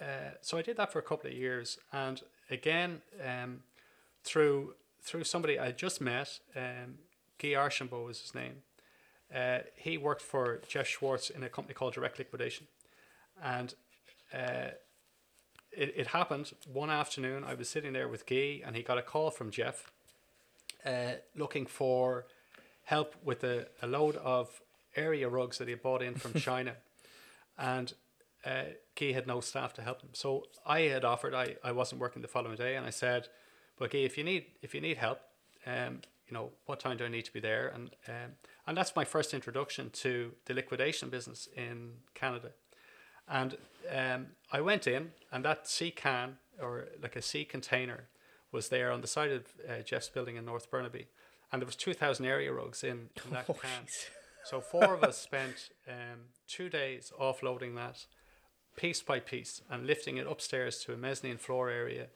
uh, so I did that for a couple of years, and again, um, through through somebody I just met, um, Guy Archambault was his name. Uh, he worked for Jeff Schwartz in a company called Direct Liquidation. And uh, it, it happened one afternoon. I was sitting there with Guy, and he got a call from Jeff uh, looking for help with a, a load of area rugs that he had bought in from China. And uh, Guy had no staff to help him. So I had offered, I, I wasn't working the following day, and I said, but Guy, if you need, if you need help, um, you know, what time do I need to be there? And, um, and that's my first introduction to the liquidation business in Canada. And um, I went in, and that sea can or like a sea container was there on the side of uh, Jeff's building in North Burnaby, and there was two thousand area rugs in, in that Oh, can. jeez. So four of us spent um, two days offloading that piece by piece and lifting it upstairs to a mezzanine floor area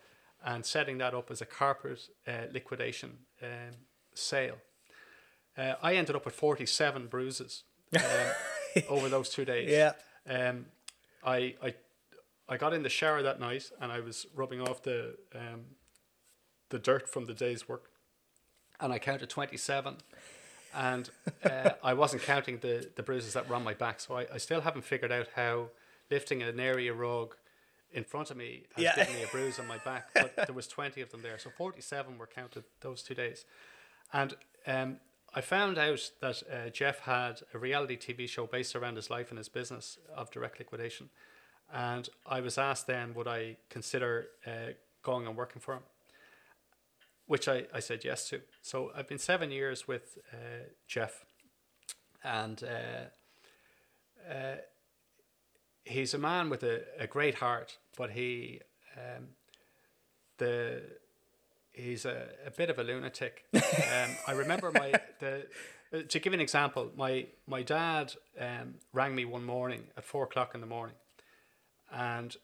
and setting that up as a carpet uh, liquidation um, sale. Uh, I ended up with 47 bruises um, over those two days. Yeah. Um, I, I, I got in the shower that night and I was rubbing off the, um, the dirt from the day's work and I counted 27 and uh, I wasn't counting the, the bruises that were on my back. So I, I still haven't figured out how lifting an area rug in front of me has Yeah. given me a bruise on my back. But there was 20 of them there. So 47 were counted those two days. And um, I found out that uh, Jeff had a reality TV show based around his life and his business of direct liquidation. And I was asked then, would I consider uh, going and working for him? which I, I said yes to. So I've been seven years with uh, Jeff, and uh, uh, he's a man with a, a great heart, but he um, the he's a, a bit of a lunatic. um, I remember my the uh, to give an example, my my dad um, rang me one morning at four o'clock in the morning, and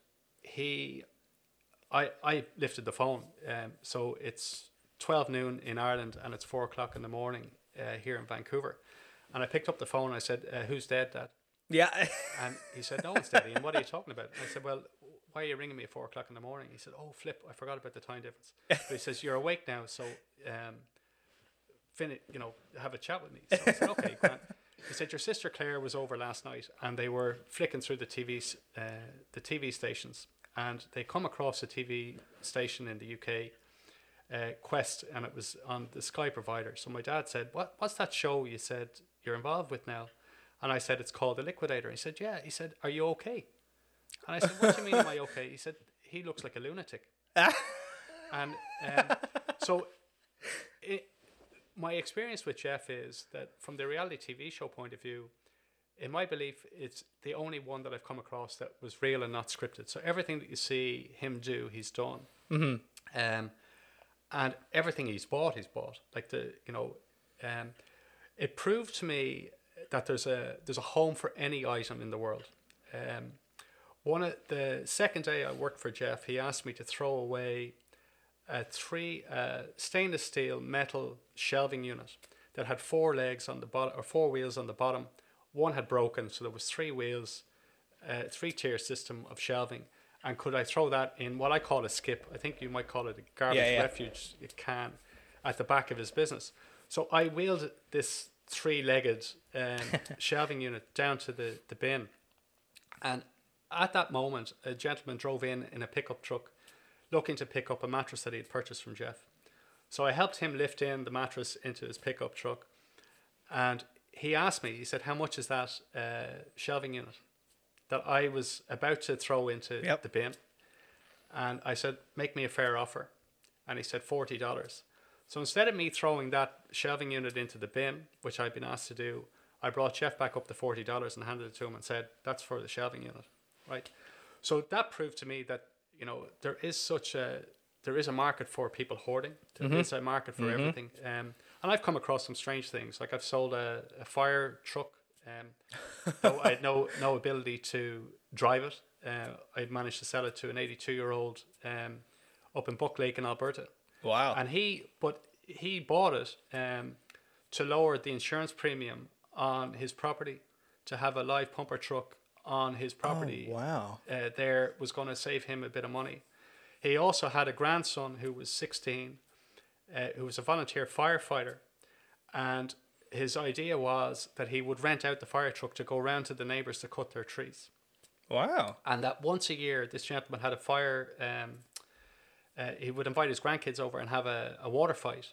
he I, I lifted the phone. Um, so it's 12 noon in Ireland and it's 4 o'clock in the morning uh, here in Vancouver. And I picked up the phone and I said, uh, Who's dead, Dad? Yeah. And he said, No one's dead. And What are you talking about? I said, Well, why are you ringing me at 4 o'clock in the morning? He said, Oh, flip, I forgot about the time difference. But he says, You're awake now, so um, fin- you know, have a chat with me. So I said, Okay, Grant. He said, Your sister Claire was over last night and they were flicking through the TV, uh, the TV stations and they come across a TV station in the UK, uh, Quest, and it was on the Sky provider. So my dad said, "What? What's that show you said you're involved with now?" And I said, "It's called The Liquidator." He said, "Yeah." He said, "Are you okay?" And I said, "What do you mean, am I okay?" He said, "He looks like a lunatic." and um, so, it, my experience with Jeff is that from the reality TV show point of view, in my belief, it's the only one that I've come across that was real and not scripted. So everything that you see him do, he's done. Mm-hmm. Um, and everything he's bought, he's bought. Like the, you know, um, it proved to me that there's a there's a home for any item in the world. Um, one of the second day I worked for Jeff, he asked me to throw away a three uh, stainless steel metal shelving unit that had four legs on the bottom or four wheels on the bottom. One had broken, so there was three wheels, uh, three tier system of shelving. And could I throw that in what I call a skip? I think you might call it a garbage Yeah, yeah. refuge It can at the back of his business. So I wheeled this three-legged um, shelving unit down to the, the bin. And at that moment, a gentleman drove in in a pickup truck looking to pick up a mattress that he had purchased from Jeff. So I helped him lift in the mattress into his pickup truck. And he asked me, he said, How much is that uh, shelving unit that I was about to throw into Yep. the bin? And I said, Make me a fair offer. And he said, $40. So instead of me throwing that shelving unit into the bin, which I'd been asked to do, I brought Jeff back up to $40 and handed it to him and said, That's for the shelving unit. Right. So that proved to me that, you know, there is such a there is a market for people hoarding. There is a market for everything. Um, and I've come across some strange things. Like I've sold a, a fire truck. Um, though I had no no ability to drive it. Uh, I'd managed to sell it to an 82 year old um, up in Buck Lake in Alberta. Wow. And he, but he bought it um, to lower the insurance premium on his property, to have a live pumper truck on his property. Oh, wow. Uh, there was going to save him a bit of money. He also had a grandson who was 16, uh, who was a volunteer firefighter, and his idea was that he would rent out the fire truck to go around to the neighbors to cut their trees, Wow. and that once a year this gentleman had a fire. Um, uh, he would invite his grandkids over and have a, a water fight,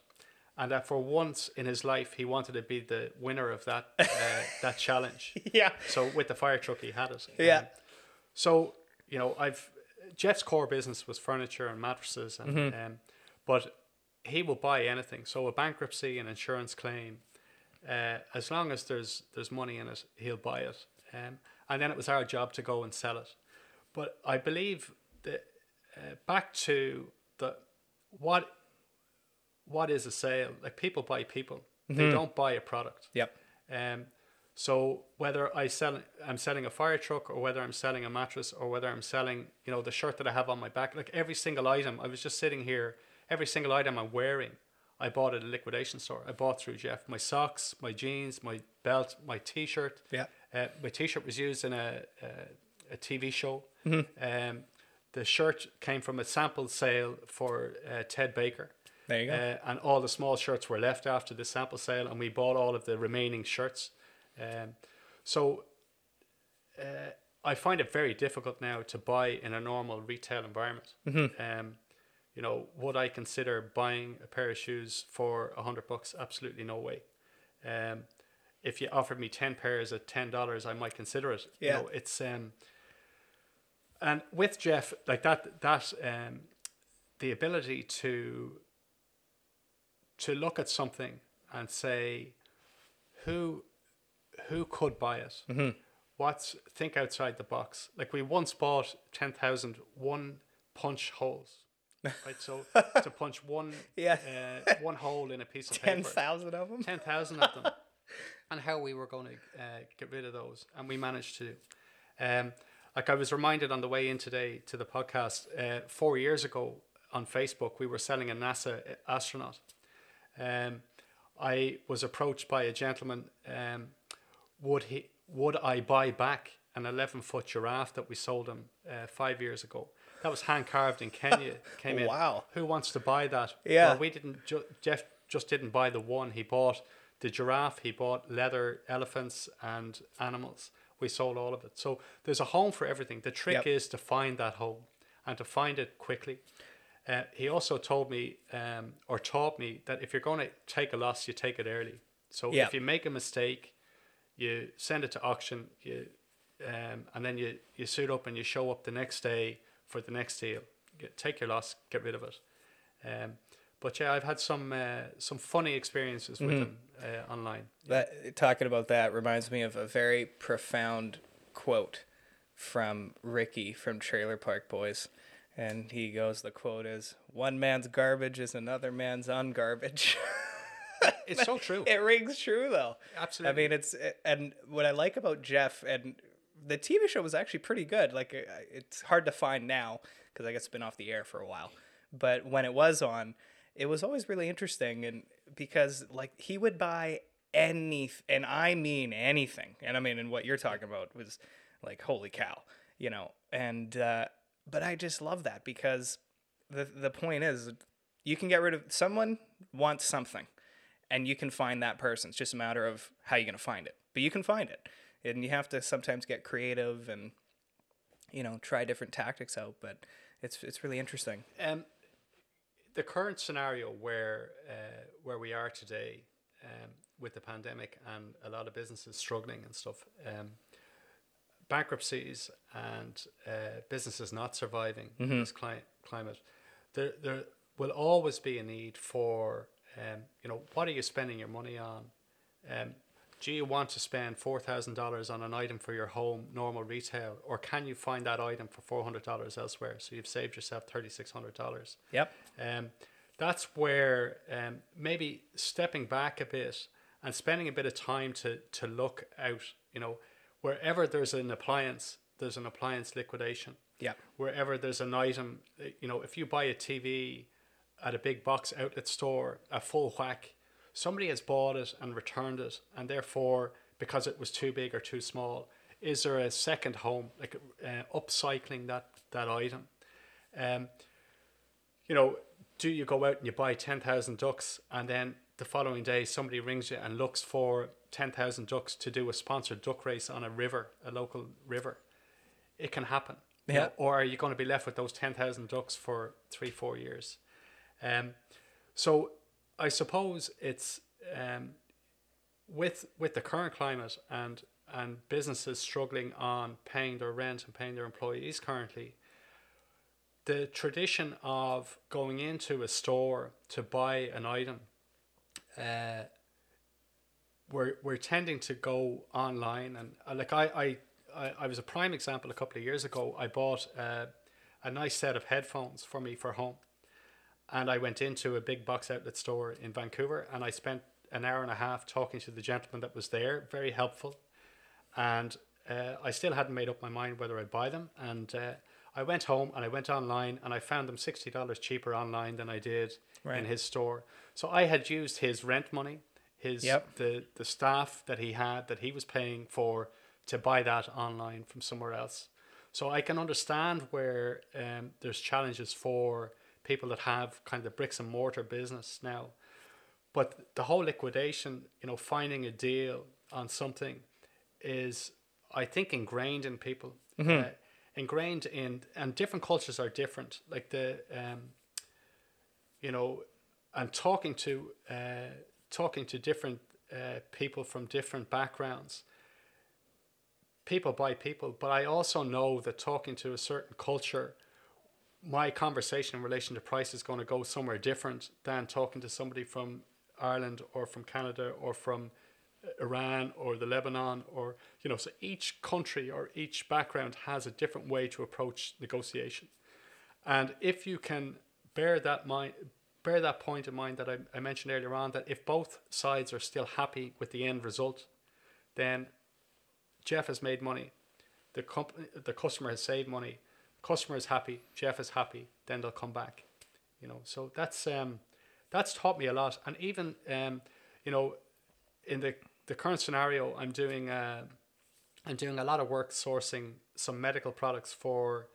and that for once in his life he wanted to be the winner of that uh, that challenge. Yeah. So with the fire truck, he had it. Yeah. Um, so you know, I've Jeff's core business was furniture and mattresses, and Mm-hmm. um, but he will buy anything. So a bankruptcy, an insurance claim, uh, as long as there's there's money in it, he'll buy it. Um, and then it was our job to go and sell it. But I believe that uh, back to the what what is a sale? Like people buy people. They don't buy a product. Yep. Um, so whether I sell, I'm selling a fire truck, or whether I'm selling a mattress, or whether I'm selling, you know, the shirt that I have on my back, like every single item, I was just sitting here. Every single item I'm wearing, I bought at a liquidation store. I bought through Jeff. My socks, my jeans, my belt, my T-shirt. Yeah. Uh, my T-shirt was used in a a, a TV show. Um, the shirt came from a sample sale for uh, Ted Baker. There you go. Uh, and all the small shirts were left after the sample sale, and we bought all of the remaining shirts. Um, so uh, I find it very difficult now to buy in a normal retail environment. Um, you know, would I consider buying a pair of shoes for a hundred bucks? Absolutely no way. Um, if you offered me ten pairs at ten dollars, I might consider it. Yeah. You know, it's um, and with Jeff, like that, that um, the ability to to look at something and say, who who could buy it? Mm-hmm. What's think outside the box? Like we once bought 10,000 one punch holes. Right, so to punch one Yeah. uh, one hole in a piece of Ten paper, thousand of them. ten thousand of them, and how we were going to uh, get rid of those, and we managed to. Um, like I was reminded on the way in today to the podcast, uh, four years ago on Facebook, we were selling a NASA astronaut. Um, I was approached by a gentleman. Um, would he? Would I buy back an eleven foot giraffe that we sold him uh, five years ago? That was hand carved in Kenya. Came in. Wow. Who wants to buy that? Yeah. Well, we didn't. Ju- Jeff just didn't buy the one. He bought the giraffe. He bought leather elephants and animals. We sold all of it. So there's a home for everything. The trick Yep. is to find that home and to find it quickly. Uh, he also told me um, or taught me that if you're going to take a loss, you take it early. So Yeah. if you make a mistake, you send it to auction, you, um, and then you, you suit up and you show up the next day for the next deal. You take your loss, get rid of it. Um, but yeah, I've had some uh, some funny experiences with them uh, online. That talking about that reminds me of a very profound quote from Ricky from Trailer Park Boys. And he goes, the quote is, one man's garbage is another man's ungarbage. It's so true. it rings true though. Absolutely. I mean, it's, and what I like about Jeff and the TV show was actually pretty good. Like uh, it's hard to find now because I guess it's been off the air for a while. But when it was on, it was always really interesting and because like he would buy any and I mean anything. And I mean and what you're talking about was like holy cow, you know. And uh but I just love that because the the point is you can get rid of someone wants something and you can find that person. It's just a matter of how you're going to find it. But you can find it. And you have to sometimes get creative and you know, try different tactics out, but it's it's really interesting. Um, the current scenario where uh, where we are today, um, with the pandemic and a lot of businesses struggling and stuff, um, bankruptcies and uh, businesses not surviving in this cli- climate, there there will always be a need for um, you know what are you spending your money on? Um, do you want to spend four thousand dollars on an item for your home, normal retail, or can you find that item for four hundred dollars elsewhere? So you've saved yourself thirty six hundred dollars. Yep. Um, that's where um, maybe stepping back a bit and spending a bit of time to to look out. You know, wherever there's an appliance, there's an appliance liquidation. Yep. Wherever there's an item, you know, if you buy a TV at a big box outlet store, a full whack, somebody has bought it and returned it, and therefore because it was too big or too small, is there a second home like uh, upcycling that that item? Um, you know, do you go out and you buy 10,000 ducks and then the following day somebody rings you and looks for 10,000 ducks to do a sponsored duck race on a river, a local river, it can happen. you Yeah. know, or are you going to be left with those 10,000 ducks for three, four years? Um, so I suppose it's um, with with the current climate and and businesses struggling on paying their rent and paying their employees currently, the tradition of going into a store to buy an item, uh, we're we're tending to go online and uh, like I, I I I was a prime example a couple of years ago. I bought uh, a nice set of headphones for me for home, and I went into a big box outlet store in Vancouver and I spent an hour and a half talking to the gentleman that was there, very helpful, and uh, I still hadn't made up my mind whether I'd buy them and. Uh, I went home and I went online and I found them sixty dollars cheaper online than I did Right. in his store. So I had used his rent money, his Yep. the the staff that he had that he was paying for to buy that online from somewhere else. So I can understand where um, there's challenges for people that have kind of the bricks and mortar business now. But the whole liquidation, you know, finding a deal on something is, I think, ingrained in people. Uh, ingrained in, and different cultures are different. Like the, um, you know, and talking to uh, talking to different uh, people from different backgrounds. People buy people, but I also know that talking to a certain culture, my conversation in relation to price is going to go somewhere different than talking to somebody from Ireland or from Canada or from uh, Iran or the Lebanon or you know so each country or each background has a different way to approach negotiation. And if you can bear that mind bear that point in mind that I, I mentioned earlier on that if both sides are still happy with the end result then Jeff has made money. The company the customer has saved money customer is happy Jeff is happy then they'll come back you know. So that's um that's taught me a lot. And even um you know in the the current scenario, I'm doing uh, I'm doing a lot of work sourcing some medical products for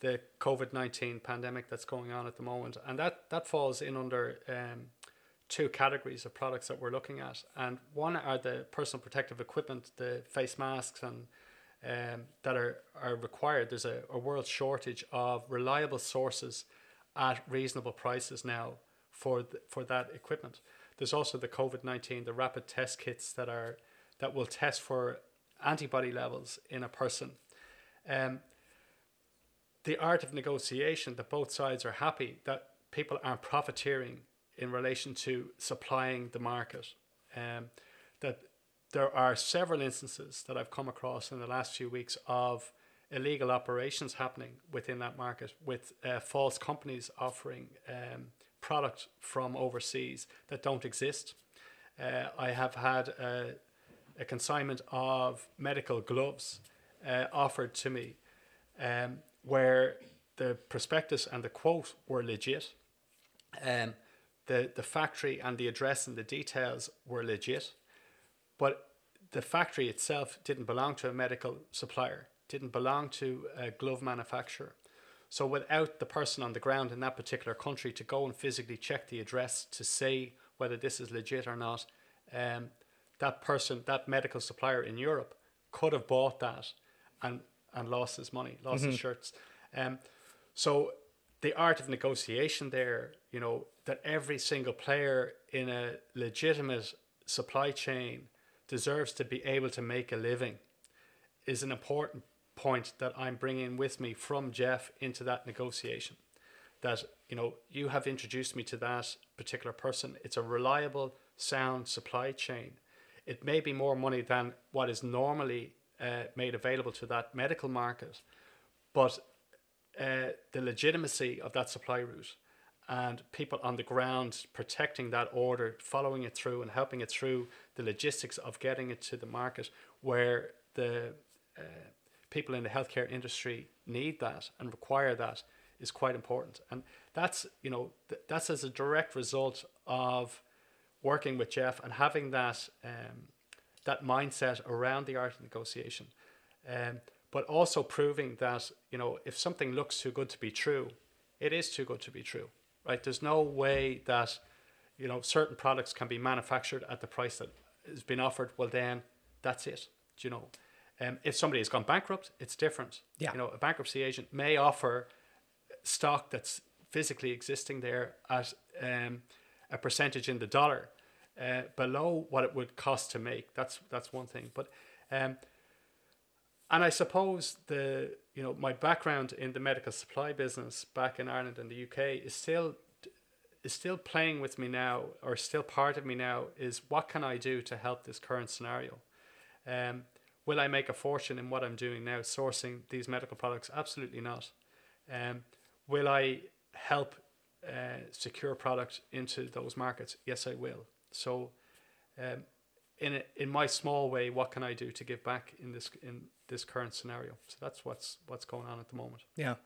the COVID nineteen pandemic that's going on at the moment, and that that falls in under um, two categories of products that we're looking at, and one are the personal protective equipment, the face masks, and um, that are are required. There's a, a world shortage of reliable sources at reasonable prices now for th- for that equipment. There's also the COVID nineteen, the rapid test kits that are that will test for antibody levels in a person. Um, the art of negotiation that both sides are happy that people aren't profiteering in relation to supplying the market. Um, that there are several instances that I've come across in the last few weeks of illegal operations happening within that market with uh, false companies offering um, product from overseas that don't exist. Uh, I have had a, a consignment of medical gloves uh, offered to me um, where the prospectus and the quote were legit. Um, the, the factory and the address and the details were legit, but the factory itself didn't belong to a medical supplier, didn't belong to a glove manufacturer. So without the person on the ground in that particular country to go and physically check the address to say whether this is legit or not, um, that person, that medical supplier in Europe, could have bought that and and lost his money, lost his shirts. Um, so the art of negotiation there, you know, that every single player in a legitimate supply chain deserves to be able to make a living is an important point that I'm bringing with me from Jeff into that negotiation. That, you know, you have introduced me to that particular person. It's a reliable, sound supply chain. It may be more money than what is normally uh, made available to that medical market, but uh, the legitimacy of that supply route and people on the ground protecting that order, following it through and helping it through the logistics of getting it to the market where the uh, people in the healthcare industry need that and require that is quite important. And that's, you know, th- that's as a direct result of working with Jeff and having that um, that mindset around the art of negotiation. Um, but also proving that, you know, if something looks too good to be true, it is too good to be true. Right? There's no way that you know certain products can be manufactured at the price that has been offered, well then that's it. Do you know? Um, if somebody has gone bankrupt, it's different. Yeah. You know, a bankruptcy agent may offer stock that's physically existing there at um, a percentage in the dollar uh, below what it would cost to make. That's that's one thing. But um, and I suppose the you know my background in the medical supply business back in Ireland and the UK is still is still playing with me now or still part of me now is what can I do to help this current scenario? Um, will I make a fortune in what I'm doing now sourcing these medical products? Absolutely not. Um, will I help uh, secure product into those markets? Yes I will. So um, in a, in my small way what can I do to give back in this in this current scenario? So that's what's what's going on at the moment. Yeah,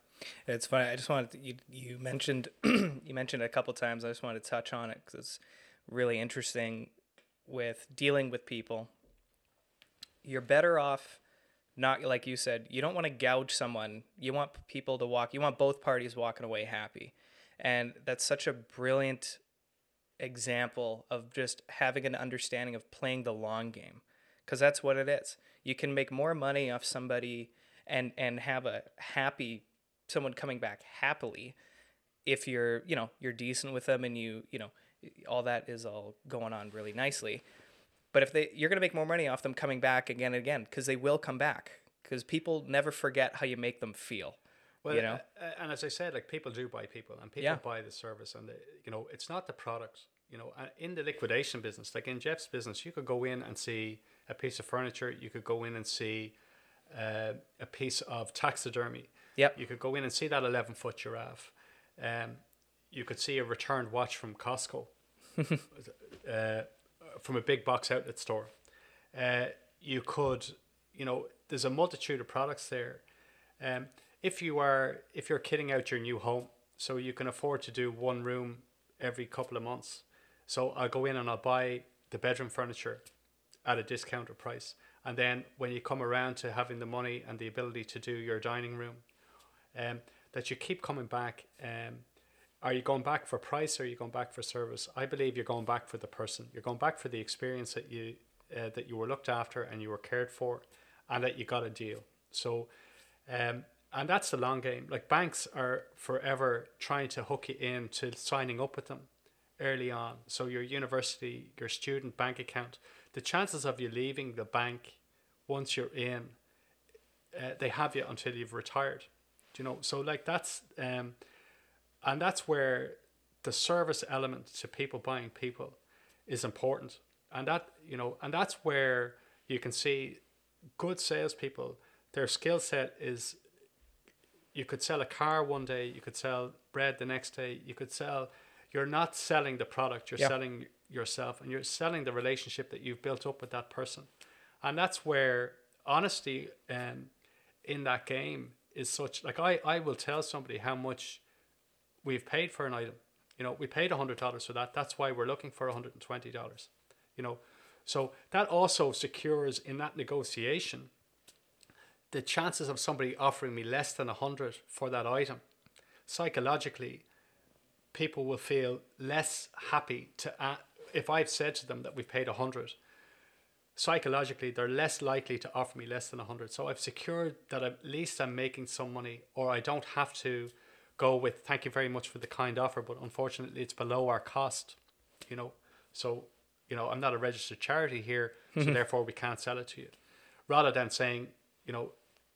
it's funny. I just wanted to, you you mentioned you mentioned it a couple times. I just wanted to touch on it because it's really interesting with dealing with people. You're better off not like you said. You don't want to gouge someone. You want people to walk. You want both parties walking away happy, and that's such a brilliant example of just having an understanding of playing the long game because that's what it is you can make more money off somebody and and have a happy someone coming back happily if you're you know you're decent with them and you you know all that is all going on really nicely but if they you're going to make more money off them coming back again and again because they will come back because people never forget how you make them feel Well, you know uh, and as I said, like people do buy people, and people Yeah. buy the service, and the, you know, it's not the product. You know, uh, in the liquidation business, like in Jeff's business, you could go in and see a piece of furniture. You could go in and see uh, a piece of taxidermy. Yep. You could go in and see that eleven foot giraffe. Um, you could see a returned watch from Costco, uh, from a big box outlet store. Uh, you could, you know, there's a multitude of products there. Um, if you are, if you're kitting out your new home, so you can afford to do one room every couple of months. So I'll go in and I'll buy the bedroom furniture at a discounted price, and then when you come around to having the money and the ability to do your dining room, um, that you keep coming back. Um, are you going back for price or are you going back for service? I believe you're going back for the person. You're going back for the experience that you uh, that you were looked after and you were cared for, and that you got a deal. So, um, and that's the long game. Like banks are forever trying to hook you in to signing up with them early on. So your university, your student bank account, the chances of you leaving the bank once you're in, uh, they have you until you've retired. Do you know? So like that's um, and that's where the service element to people buying people is important, and that you know, and that's where you can see good salespeople. Their skill set is you could sell a car one day, you could sell bread the next day, you could sell. You're not selling the product, you're Yeah. selling yourself, and you're selling the relationship that you've built up with that person, and that's where honesty um, in that game is such. Like I, I will tell somebody how much we've paid for an item. You know, we paid hundred dollars for that. That's why we're looking for hundred and twenty dollars. You know, so that also secures in that negotiation the chances of somebody offering me less than a hundred for that item. Psychologically, people will feel less happy to uh, if I've said to them that we've paid a hundred. Psychologically, they're less likely to offer me less than a hundred. So I've secured that at least I'm making some money, or I don't have to go with thank you very much for the kind offer, but unfortunately it's below our cost. You know, so you know I'm not a registered charity here, so mm-hmm. therefore we can't sell it to you. Rather than saying, you know,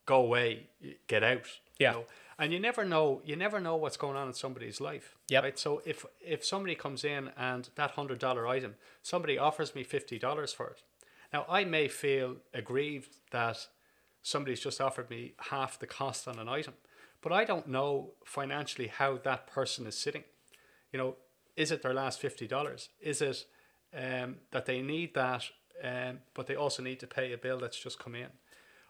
go away, get out. Yeah. You know? And you never know. You never know what's going on in somebody's life. Yep. Right. So if if somebody comes in and that hundred dollar item, somebody offers me fifty dollars for it. Now I may feel aggrieved that somebody's just offered me half the cost on an item, but I don't know financially how that person is sitting. You know, is it their last fifty dollars? Is it um, that they need that, um, but they also need to pay a bill that's just come in?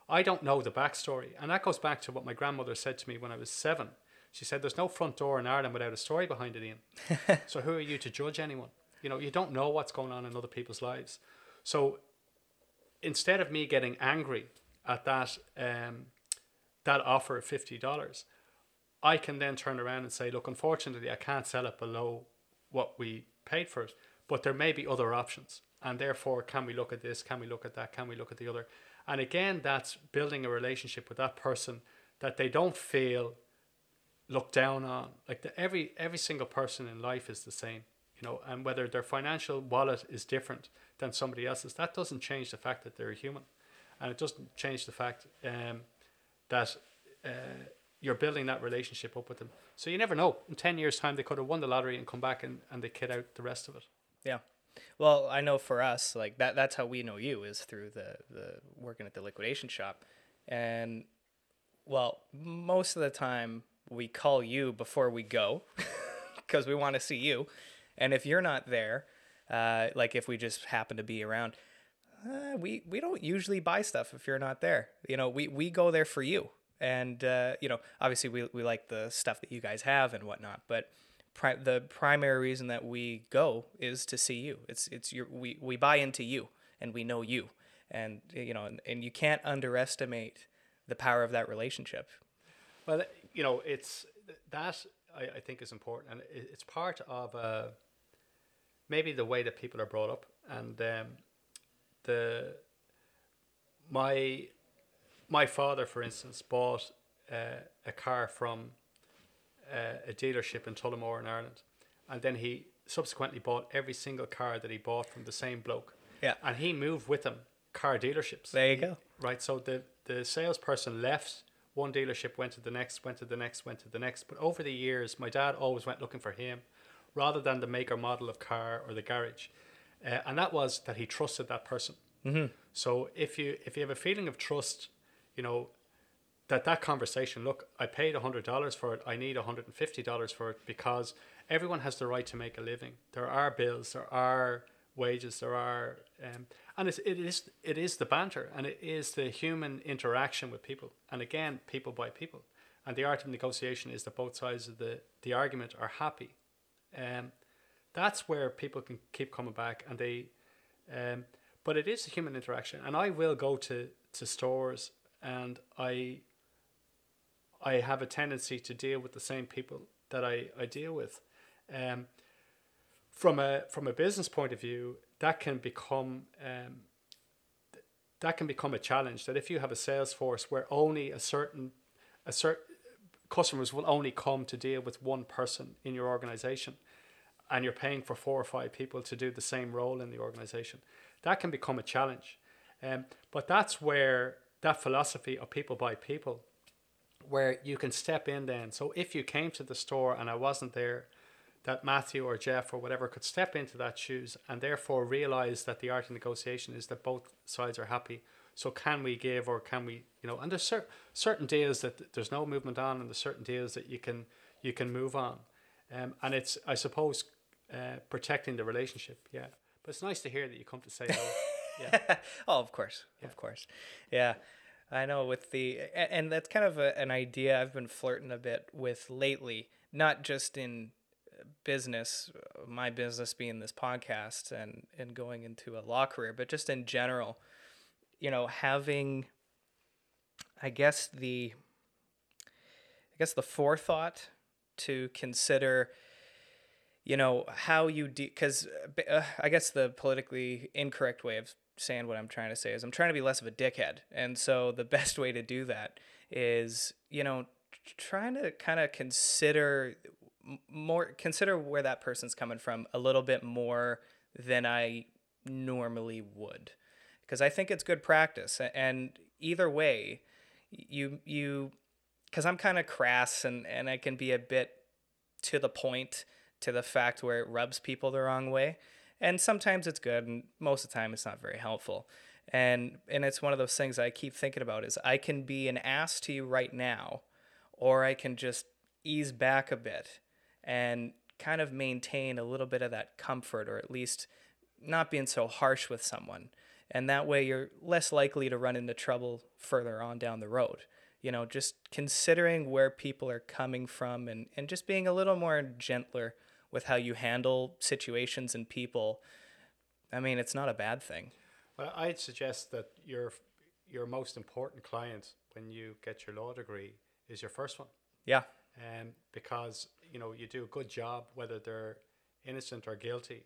I don't know the backstory, and that goes back to what my grandmother said to me when I was seven. She said, "There's no front door in Ireland without a story behind it, Ian. so who are you to judge anyone? You know, you don't know what's going on in other people's lives. So instead of me getting angry at that um, that offer of fifty dollars, I can then turn around and say, look, unfortunately, I can't sell it below what we paid for it, but there may be other options, and therefore, can we look at this? Can we look at that? Can we look at the other? And again, that's building a relationship with that person that they don't feel looked down on. Like the, every every single person in life is the same, you know, and whether their financial wallet is different than somebody else's, that doesn't change the fact that they're human, and it doesn't change the fact um, that uh, you're building that relationship up with them. So you never know. In ten years' time, they could have won the lottery and come back and, and they kid out the rest of it. Yeah. Well, I know for us, like that that's how we know you is through the the working at the liquidation shop. And well, most of the time we call you before we go because we want to see you. And if you're not there, uh, like if we just happen to be around, uh, we we don't usually buy stuff if you're not there. You know, we we go there for you. And uh, you know, obviously we we like the stuff that you guys have and whatnot, but pri- the primary reason that we go is to see you. It's it's your we we buy into you and we know you, and you know, and, and you can't underestimate the power of that relationship. Well, you know, it's that I, I think is important, and it's part of uh, maybe the way that people are brought up, and um, the my my father, for instance, bought uh, a car from uh, a dealership in Tullamore in Ireland, and then he subsequently bought every single car that he bought from the same bloke. Yeah. and he moved with him car dealerships. There you go. Right, so the the salesperson left one dealership, went to the next, went to the next, went to the next. But over the years, my dad always went looking for him, rather than the make or model of car or the garage, uh, and that was that he trusted that person. Mm-hmm. So if you if you have a feeling of trust, you know, that that conversation, look, I paid hundred dollars for it. I need hundred and fifty dollars for it because everyone has the right to make a living. There are bills. There are wages. There are, um, and it's, it is it is the banter and it is the human interaction with people. And again, people buy people. And the art of negotiation is that both sides of the the argument are happy. Um, that's where people can keep coming back and they um, but it is a human interaction and i will go to to stores and i i have a tendency to deal with the same people that i i deal with. Um, from a from a business point of view that can become um, that can become a challenge that if you have a sales force where only a certain a certain customers will only come to deal with one person in your organization and you're paying for four or five people to do the same role in the organization. That can become a challenge. Um, but that's where that philosophy of people buy people where you can step in then. So if you came to the store and i wasn't there that matthew or jeff or whatever could step into that shoes and therefore realize that the art of negotiation is that both sides are happy so can we give or can we you know and there's cer- certain days that there's no movement on and there's certain deals that you can you can move on. Um, and it's i suppose uh, protecting the relationship yeah. But it's nice to hear that you come to say hello yeah. Oh, of course, of course, yeah. I know with the and that's kind of a, an idea I've been flirting a bit with lately, not just in business, my business being this podcast and and going into a law career, but just in general, you know, having I guess the I guess the forethought to consider you know how you do because uh, i guess the politically incorrect way of saying what i'm trying to say is i'm trying to be less of a dickhead. And so the best way to do that is you know trying to kind of consider more consider where that person's coming from a little bit more than i normally would because i think it's good practice and either way you you because i'm kind of crass and and i can be a bit to the point to the fact where it rubs people the wrong way. And sometimes it's good, and most of the time it's not very helpful. And and it's one of those things I keep thinking about is I can be an ass to you right now, or I can just ease back a bit and kind of maintain a little bit of that comfort, or at least not being so harsh with someone. And that way you're less likely to run into trouble further on down the road you know, just considering where people are coming from and, and just being a little more gentler with how you handle situations and people. I mean, it's not a bad thing. Well, I'd suggest that your your most important client when you get your law degree is your first one, Yeah. um, because you know you do a good job whether they're innocent or guilty,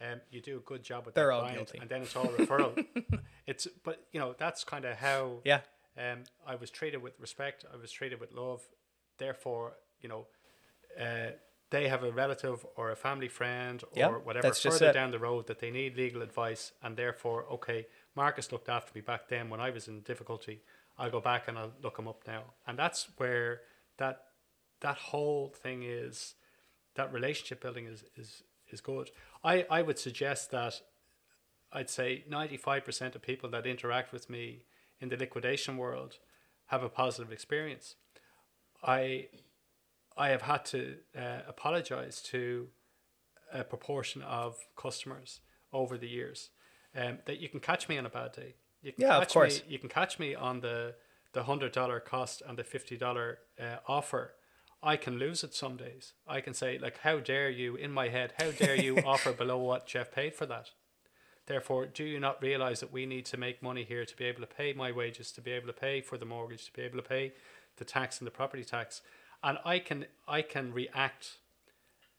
um, you do a good job with They're all client, guilty. and then it's all referral. it's but you know that's kind of how Yeah. um, I was treated with respect. I was treated with love. Therefore, you know, uh, they have a relative or a family friend or Yeah, whatever further down the road that they need legal advice, and therefore, okay, Marcus looked after me back then when I was in difficulty. I'll go back and I'll look him up now, and that's where that that whole thing is. That relationship building is is is good. I I would suggest that I'd say 95% of people that interact with me in the liquidation world have a positive experience. I I have had to uh, apologize to a proportion of customers over the years um, that you can catch me on a bad day. You can Yeah, of catch course. Me, you can catch me on the the hundred dollar cost and the fifty dollar uh, offer. I can lose it some days. I can say like, "How dare you?" In my head, "How dare you offer below what Jeff paid for that?" Therefore, do you not realize that we need to make money here to be able to pay my wages, to be able to pay for the mortgage, to be able to pay the tax and the property tax? And I can I can react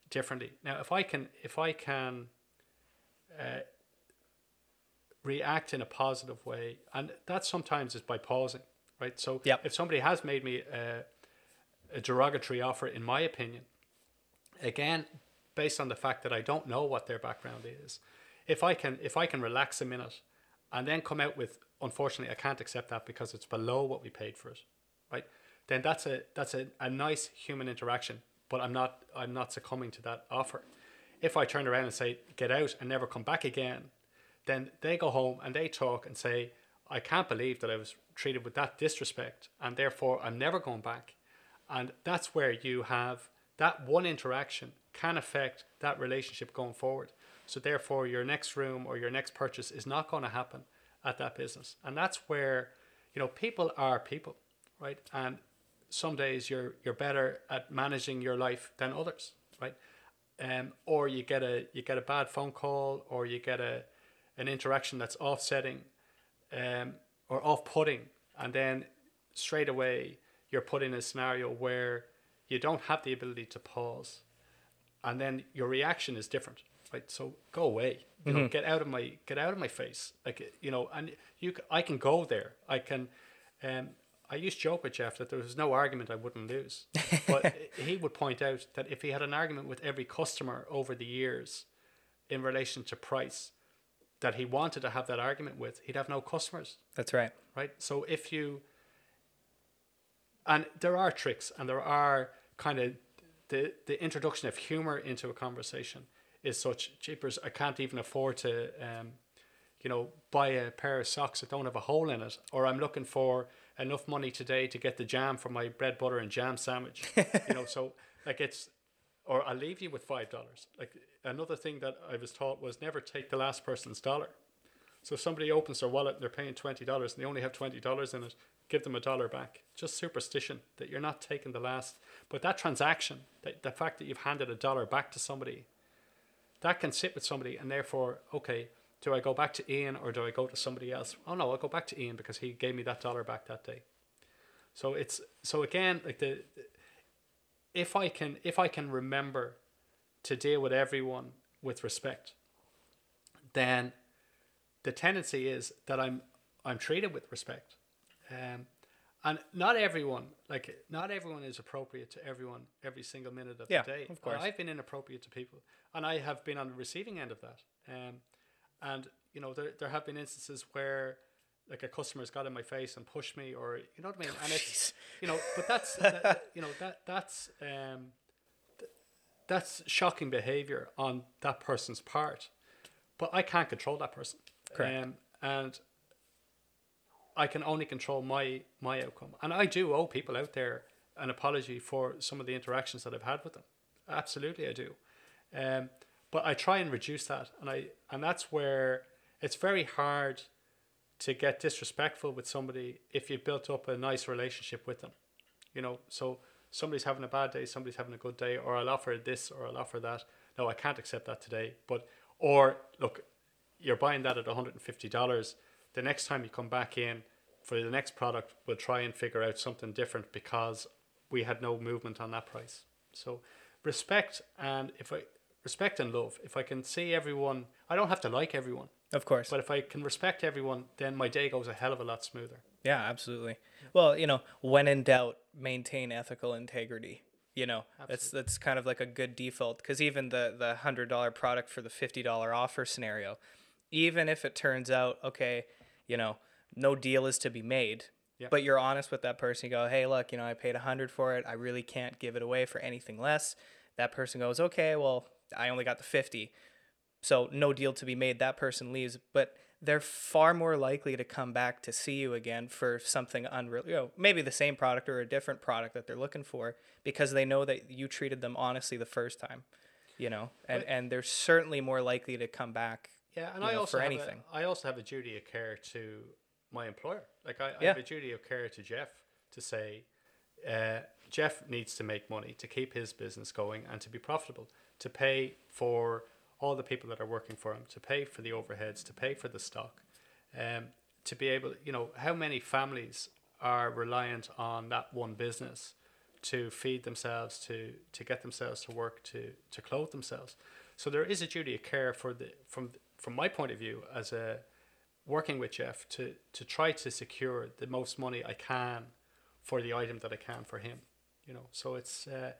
differently. Now, if I can if I can uh, react in a positive way, and that sometimes is by pausing, right? So Yep. if somebody has made me a, a derogatory offer, in my opinion, again, based on the fact that I don't know what their background is, if I can if I can relax a minute and then come out with unfortunately I can't accept that because it's below what we paid for it, right? Then that's a that's a, a nice human interaction, but I'm not I'm not succumbing to that offer. If I turn around and say get out and never come back again, then they go home and they talk and say I can't believe that I was treated with that disrespect and therefore I'm never going back. And that's where you have that one interaction can affect that relationship going forward. So therefore your next room or your next purchase is not going to happen at that business. And that's where, you know, people are people, right? And some days you're you're better at managing your life than others, right? Um, or you get a you get a bad phone call or you get a an interaction that's offsetting um, or off-putting and then straight away you're put in a scenario where you don't have the ability to pause and then your reaction is different. Right so go away. You know get out of my get out of my face. Like you know and you i can go there. I can um i used to joke with jeff that there was no argument i wouldn't lose. But he would point out that if he had an argument with every customer over the years in relation to price that he wanted to have that argument with he'd have no customers. That's right. right? So if you and there are tricks and there are kind of the the introduction of humor into a conversation is such jeepers I can't even afford to um you know buy a pair of socks that don't have a hole in it or I'm looking for enough money today to get the jam for my bread butter and jam sandwich you know so like it's or I'll leave you with five dollars. Like another thing that I was taught was never take the last person's dollar. So if somebody opens their wallet and they're paying twenty dollars and they only have twenty dollars in it, give them a dollar back. Just superstition that you're not taking the last. But that transaction, that the fact that you've handed a dollar back to somebody, that can sit with somebody and therefore, okay, do I go back to Ian or do I go to somebody else? Oh no, I'll go back to Ian because he gave me that dollar back that day. So it's so again like the if I can if I can remember to deal with everyone with respect, then the tendency is that I'm I'm treated with respect, um, and not everyone like not everyone is appropriate to everyone every single minute of Yeah, the day. of course. I've been inappropriate to people, and I have been on the receiving end of that. Um, and you know there there have been instances where like a customer's got in my face and pushed me, or you know what I mean. And it's you know, but that's that, you know that that's um, th- that's shocking behavior on that person's part. But I can't control that person. Correct. Um, and I can only control my my outcome. And I do owe people out there an apology for some of the interactions that I've had with them. Absolutely, I do. Um, but I try and reduce that, and I and that's where it's very hard to get disrespectful with somebody if you've built up a nice relationship with them. You know, so somebody's having a bad day, somebody's having a good day, or I'll offer this or I'll offer that. No, I can't accept that today. But or look, you're buying that at $150. The next time you come back in for the next product, we'll try and figure out something different because we had no movement on that price. So respect and if I respect and love. If I can see everyone, I don't have to like everyone, Of course. but if I can respect everyone, then my day goes a hell of a lot smoother. Yeah, absolutely. Well, you know, when in doubt, maintain ethical integrity. You know, that's that's kind of like a good default because even the the hundred dollar product for the fifty dollar offer scenario, even if it turns out okay, you know, no deal is to be made, Yeah. but you're honest with that person. You go, hey, look, you know, I paid a hundred for it. I really can't give it away for anything less. That person goes, okay, well, I only got the fifty. So no deal to be made. That person leaves, but they're far more likely to come back to see you again for something unreal. You know, maybe the same product or a different product that they're looking for because they know that you treated them honestly the first time. You know, and But- and they're certainly more likely to come back. Yeah, and I know, also for have anything. A, I also have a duty of care to my employer. Like I, I Yeah. have a duty of care to Jeff to say, uh, Jeff needs to make money to keep his business going and to be profitable, to pay for all the people that are working for him, to pay for the overheads, to pay for the stock, um, to be able, you know, how many families are reliant on that one business to feed themselves, to to get themselves to work, to to clothe themselves. So there is a duty of care for the from from my point of view as a working with Jeff to to try to secure the most money I can for the item that I can for him. You know, so it's uh,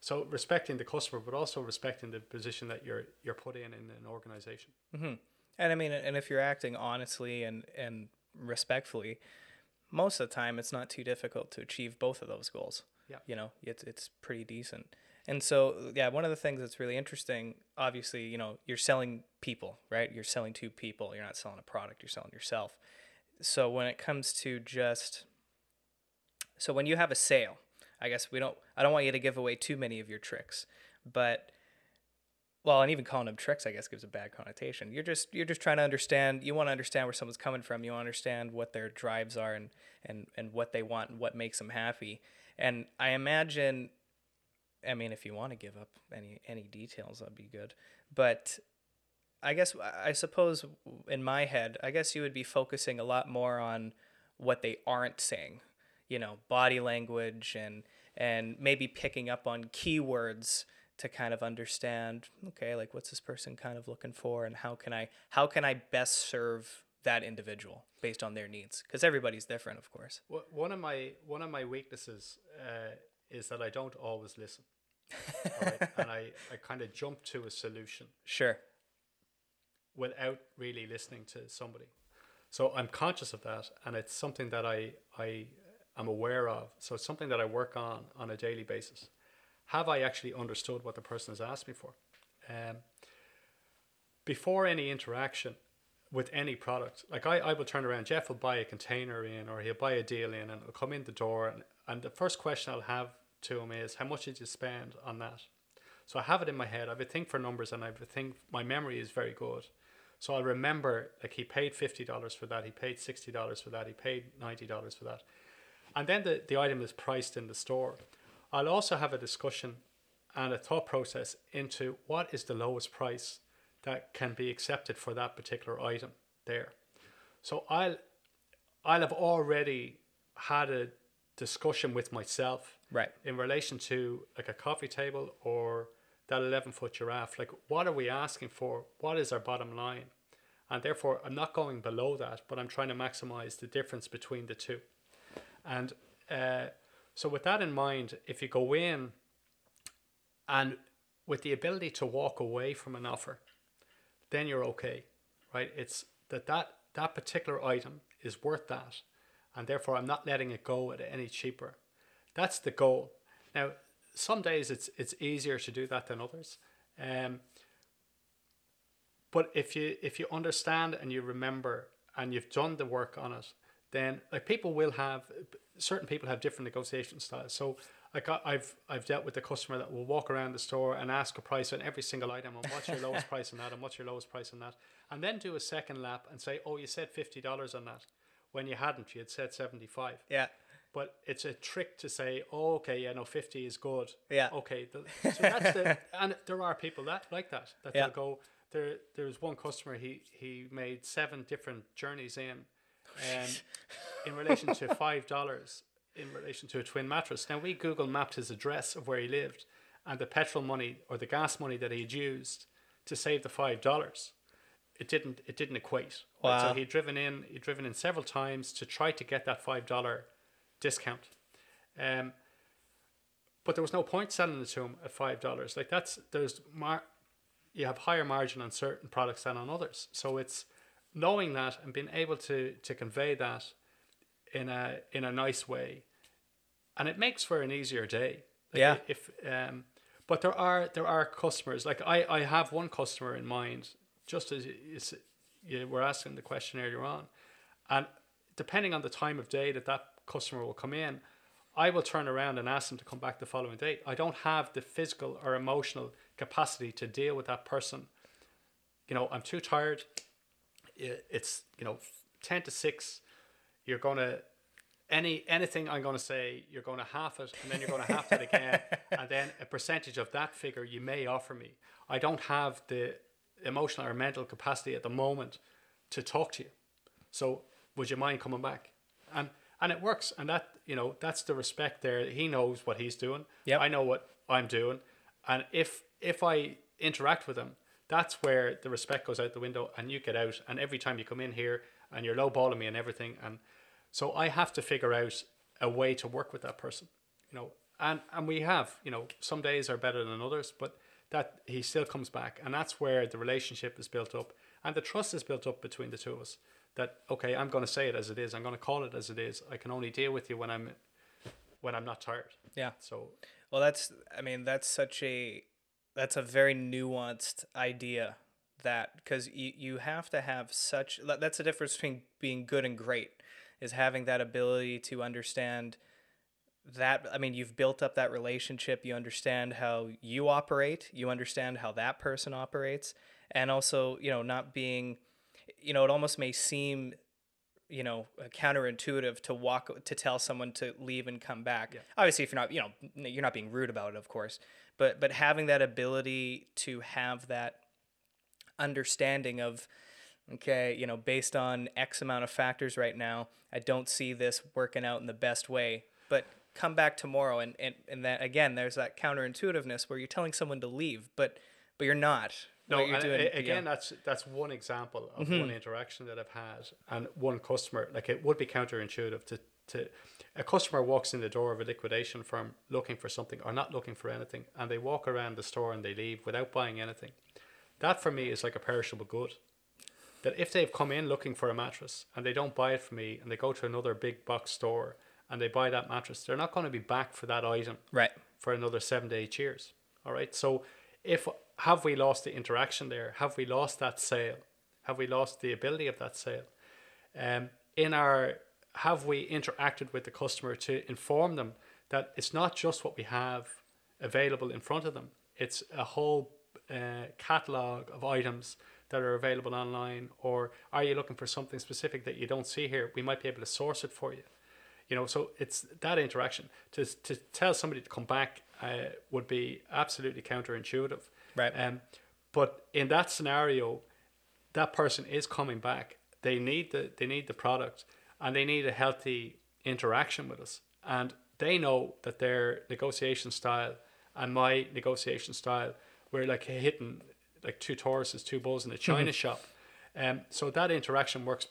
so respecting the customer, but also respecting the position that you're you're put in in an organization. And I mean, and if you're acting honestly and and respectfully, most of the time it's not too difficult to achieve both of those goals. Yeah. You know, it's it's pretty decent. And so, yeah, one of the things that's really interesting, obviously, you know, you're selling people, right? You're selling to people. You're not selling a product. You're selling yourself. So when it comes to just, so when you have a sale, I guess we don't. I don't want you to give away too many of your tricks, but well, and even calling them tricks, I guess, gives a bad connotation. You're just you're just trying to understand. You want to understand where someone's coming from. You want to understand what their drives are and and and what they want and what makes them happy. And I imagine, I mean, if you want to give up any any details, that'd be good. But I guess I suppose in my head, I guess you would be focusing a lot more on what they aren't saying. You know, body language and and maybe picking up on keywords to kind of understand okay like what's this person kind of looking for and how can i how can i best serve that individual based on their needs because everybody's different of course One of my one of my weaknesses uh, is that I don't always listen, right? and I, I kind of jump to a solution sure without really listening to somebody. So I'm conscious of that, and it's something that I I am aware of. So it's something that I work on on a daily basis. Have I actually understood what the person has asked me for? Um, before any interaction with any product, like I, I will turn around, Jeff will buy a container in, or he'll buy a deal in, and it'll come in the door, and, and the first question I'll have to him is, "How much did you spend on that?" So I have it in my head. I have a thing for numbers, and I have a thing. My memory is very good, so I'll remember like he paid fifty dollars for that, he paid sixty dollars for that, he paid ninety dollars for that, and then the the item is priced in the store. I'll also have a discussion and a thought process into what is the lowest price that can be accepted for that particular item there. So I'll I'll have already had a discussion with myself right. in relation to like a coffee table or that 11 foot giraffe. Like what are we asking for? What is our bottom line? And therefore i'm not going below that but i'm trying to maximize the difference between the two. And uh, so with that in mind if you go in and with the ability to walk away from an offer then you're okay right? It's that that that particular item is worth that and therefore i'm not letting it go at any cheaper. That's the goal. Now some days it's it's easier to do that than others um, but if you if you understand and you remember and you've done the work on it then like people will have certain people have different negotiation styles. So like I- I've I've dealt with the customer that will walk around the store and ask a price on every single item and what's your lowest price on that and what's your lowest price on that and then do a second lap and say oh you said fifty dollars on that when you hadn't you had said seventy five yeah but it's a trick to say, oh, okay, yeah, no, 50 is good. Yeah. Okay. The, so that's the, and there are people that like that, that Yeah. they'll go, there, there's one customer, he, he made seven different journeys in, um, in relation to $5 in relation to a twin mattress. Now we Google mapped his address of where he lived and the petrol money or the gas money that he had used to save the five dollars, it didn't it didn't equate. right? Wow. So he'd driven in he'd driven in several times to try to get that five dollar discount. Um, but there was no point selling it to him at five dollars. Like that's there's mar- you have higher margin on certain products than on others. So it's knowing that and being able to to convey that in a in a nice way, and it makes for an easier day. Like Yeah. If um, but there are there are customers like I I have one customer in mind. Just as is you were asking the question earlier on, and depending on the time of day that that customer will come in, I will turn around and ask them to come back the following day. I don't have the physical or emotional capacity to deal with that person. You know, I'm too tired. It's you know ten to six. You're gonna any anything I'm gonna say, you're gonna half it, and then you're gonna half it again, and then a percentage of that figure you may offer me. I don't have the emotional or mental capacity at the moment to talk to you. So would you mind coming back? And and it works, and that you know that's the respect there. He knows what he's doing. Yeah, I know what I'm doing, and if if I interact with him, that's where the respect goes out the window, and you get out. And every time you come in here, and you're lowballing me and everything, and so I have to figure out a way to work with that person, you know. And and we have, you know, some days are better than others, but that he still comes back, and that's where the relationship is built up, and the trust is built up between the two of us. That okay, I'm going to say it as it is. I'm going to call it as it is. I can only deal with you when I'm when I'm not tired. Yeah. So Well, that's I mean that's such a that's a very nuanced idea that because you you have to have such that's the difference between being good and great is having that ability to understand that I mean you've built up that relationship you understand how you operate you understand how that person operates and also you know not being you know it almost may seem you know counterintuitive to walk to tell someone to leave and come back. Obviously if you're not you know you're not being rude about it of course but but having that ability to have that understanding of okay you know based on x amount of factors right now i don't see this working out in the best way but come back tomorrow and and, and that again there's that counterintuitiveness where you're telling someone to leave but but you're not No, you're doing, a- you know. again, that's that's one example of mm-hmm. one interaction that I've had, and one customer. Like it would be counterintuitive to to a customer walks in the door of a liquidation firm looking for something or not looking for anything, and they walk around the store and they leave without buying anything. That for me is like a perishable good. That if they've come in looking for a mattress and they don't buy it from me, and they go to another big box store and they buy that mattress, they're not going to be back for that item right for another seven to eight years. All right. So if have we lost the interaction there? Have we lost that sale? Have we lost the ability of that sale? Um, in our have we interacted with the customer to inform them that it's not just what we have available in front of them. It's a whole uh, catalog of items that are available online. Or are you looking for something specific that you don't see here? We might be able to source it for you you know so it's that interaction to, to tell somebody to come back uh, would be absolutely counterintuitive Right. um, but in that scenario that person is coming back they need the they need the product and they need a healthy interaction with us and they know that their negotiation style and my negotiation style we're like hitting like two Tauruses, two bulls in a china shop um, so that interaction works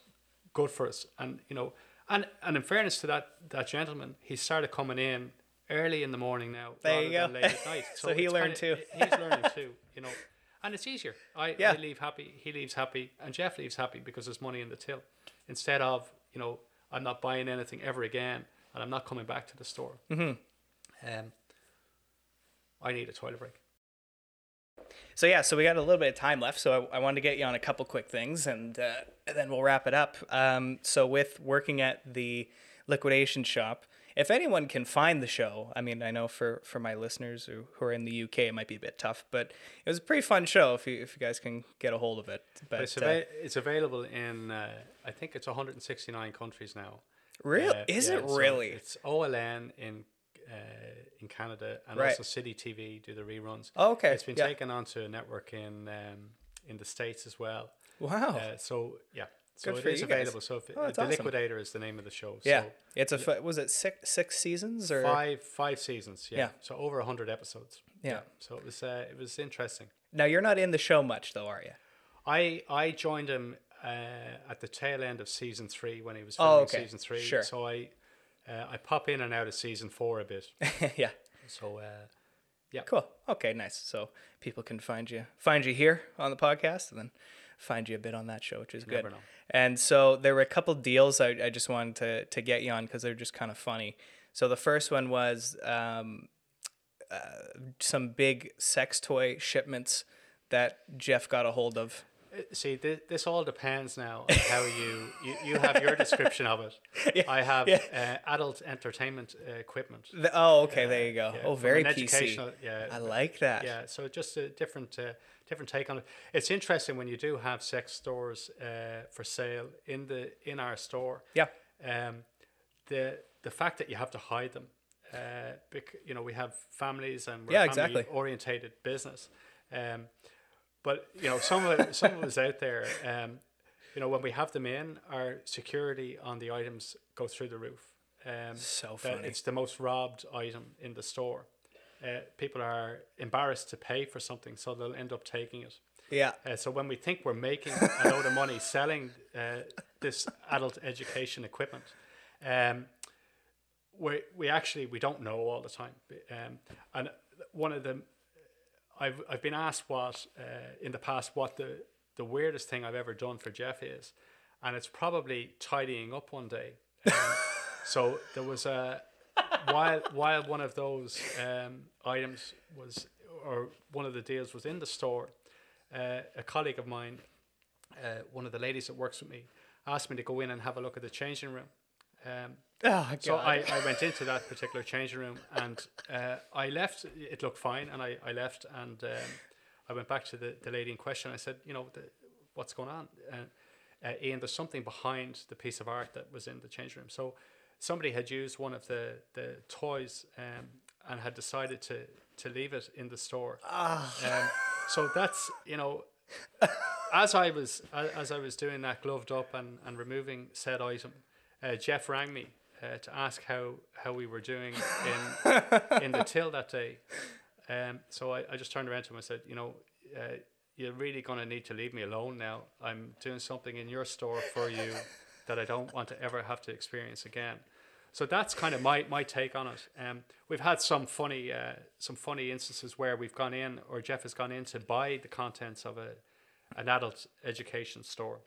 good for us. And you know, and and in fairness to that that gentleman, he started coming in early in the morning now, There rather you go. than late at night. So he learned kinda- too. He's learning too, you know, and it's easier. I, Yeah. I leave happy, he leaves happy, and Jeff leaves happy because there's money in the till. Instead of you know, I'm not buying anything ever again, and I'm not coming back to the store. Mm-hmm. Um, I need a toilet break. So yeah, so we got a little bit of time left, so I, I wanted to get you on a couple quick things, and, uh, and then we'll wrap it up. Um, so with working at the liquidation shop, if anyone can find the show, I mean, I know for, for my listeners who, who are in the UK, it might be a bit tough, but it was a pretty fun show if you if you guys can get a hold of it. But It's, uh, it's available in uh, I think it's 169 countries now. real Uh, is yeah, it so really? It's OLN in uh, in Canada and Right. also City TV do the reruns. Oh, okay, It's been yeah. taken onto a network in um, in the states as well. wow. Uh, so yeah, so Good it is you guys. available. So if Oh, the awesome. Liquidator is the name of the show. yeah, So it's a was it six six seasons or five five seasons. Yeah. Yeah. So over hundred episodes. Yeah. So it was uh, it was interesting. Now you're not in the show much though, are you? I I joined him uh, at the tail end of season three when he was Oh, filming okay. season three. Sure. So I uh, I pop in and out of season four a bit. yeah. So uh, yeah. Cool. Okay, nice. So people can find you find you here on the podcast and then find you a bit on that show, which is good. never know. And so there were a couple deals I, I just wanted to, to get you on because they're just kind of funny. So the first one was um, uh, some big sex toy shipments that Jeff got a hold of. Uh, See, this, this all depends now on how you, you, you have your description of it. I have uh, adult entertainment uh, equipment. The- oh, okay, there you go. yeah, oh, very PC. educational- yeah, I like that. Yeah, so just a different uh, different take on it. It's interesting when you do have sex stores uh, for sale in the in our store. Yeah. Um, the the fact that you have to hide them, uh, bec- you know, we have families and we're Yeah, a family exactly. orientated business. Um, but you know, some of it, some of us out there, um, you know, when we have them in, our security on the items go through the roof. Um, So funny. It's the most robbed item in the store. Uh, people are embarrassed to pay for something, so they'll end up taking it. Yeah. Uh, so when we think we're making a load of money selling uh, this adult education equipment, um, we we actually we don't know all the time. Um, and one of the I've I've been asked what uh, in the past what the the weirdest thing I've ever done for Jeff is, and it's probably tidying up one day. Um, so there was a while while one of those um, items was or one of the deals was in the store, uh, a colleague of mine, uh, one of the ladies that works with me, asked me to go in and have a look at the changing room. Um, Oh, so I, I went into that particular changing room and uh, I left. It looked fine, and I, I left and um, I went back to the, the lady in question. I said, you know, the, what's going on? And uh, Ian, there's something behind the piece of art that was in the changing room. So somebody had used one of the the toys um, and had decided to to leave it in the store. Um, so that's you know. As I was as I was doing that, gloved up and, and removing said item, uh, Jeff rang me uh, to ask how, how we were doing in in the till that day. Um, so I, I just turned around to him and said, you know, uh, you're really going to need to leave me alone now. I'm doing something in your store for you that I don't want to ever have to experience again. So that's kind of my, my take on it. Um, we've had some funny uh, some funny instances where we've gone in or Jeff has gone in to buy the contents of a an adult education store,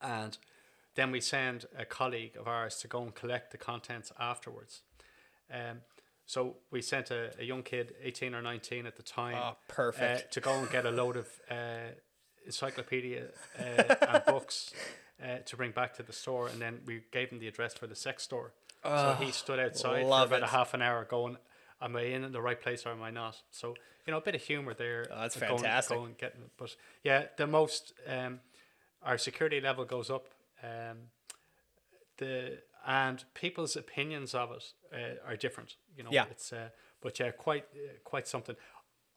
and then we send a colleague of ours to go and collect the contents afterwards. Um, so we sent a, a young kid, 18 or 19 at the time, Oh, perfect. uh, to go and get a load of uh, encyclopedia uh, and books uh, to bring back to the store. And then we gave him the address for the sex store. so he stood outside for about it. a half an hour going, am I in the right place or am I not? So, you know, a bit of humor there. Oh, that's uh, going- fantastic. going getting it. But yeah, the most, um, our security level goes up. Um, the and people's opinions of it uh, are different. You know, Yeah. it's uh, but yeah, quite uh, quite something.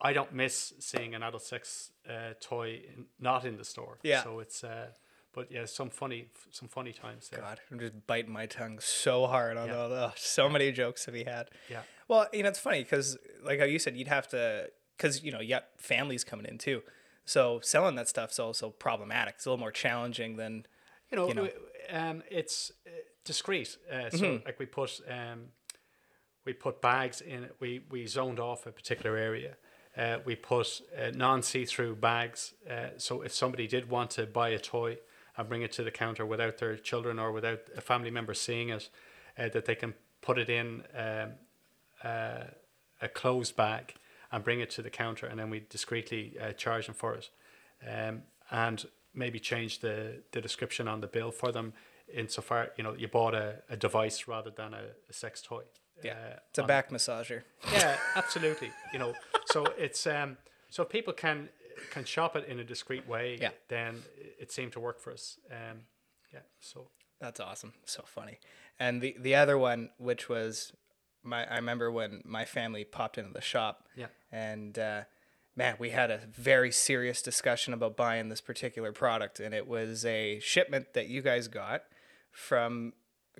I don't miss seeing an adult sex uh, toy in, not in the store. Yeah. So it's uh, but yeah, some funny some funny times there. God, I'm just biting my tongue so hard on Yeah. all the so many jokes to be had. Yeah. Well, you know, it's funny because, like how you said, you'd have to, because, you know, you got families coming in too. So selling that stuff's also problematic. It's a little more challenging than, You know, You know. um, it's uh, discreet. Uh, so like we put um, we put bags in. We we zoned off a particular area. Uh, we put uh, non-see-through bags. Uh, so if somebody did want to buy a toy and bring it to the counter without their children or without a family member seeing it, uh, that they can put it in um, uh, a closed bag and bring it to the counter, and then we discreetly uh, charge them for it, um, and maybe change the, the description on the bill for them insofar you know you bought a, a device rather than a, a sex toy. yeah, uh, it's a back massager. yeah, absolutely. You know, so it's um, so if people can can shop it in a discreet way. Yeah. then it seemed to work for us. Um, yeah, so That's awesome. So funny. And the, the other one, which was my, I remember when my family popped into the shop. Yeah. And, uh, man, we had a very serious discussion about buying this particular product. And it was a shipment that you guys got from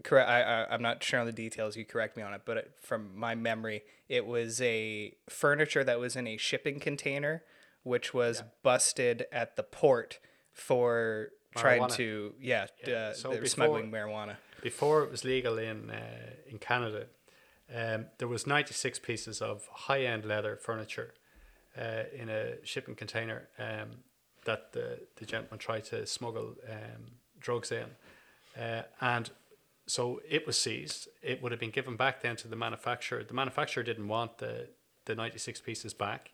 correct. I, I I'm not sure on the details. You correct me on it, but it, from my memory, it was a furniture that was in a shipping container, which was busted at the port for trying to yeah, Yeah, uh, so they were before- smuggling marijuana. before it was legal in uh, in Canada, um, there was 96 pieces of high end leather furniture uh, in a shipping container um, that the, the gentleman tried to smuggle um, drugs in, uh, and so it was seized. It would have been given back then to the manufacturer. The manufacturer didn't want the the 96 pieces back.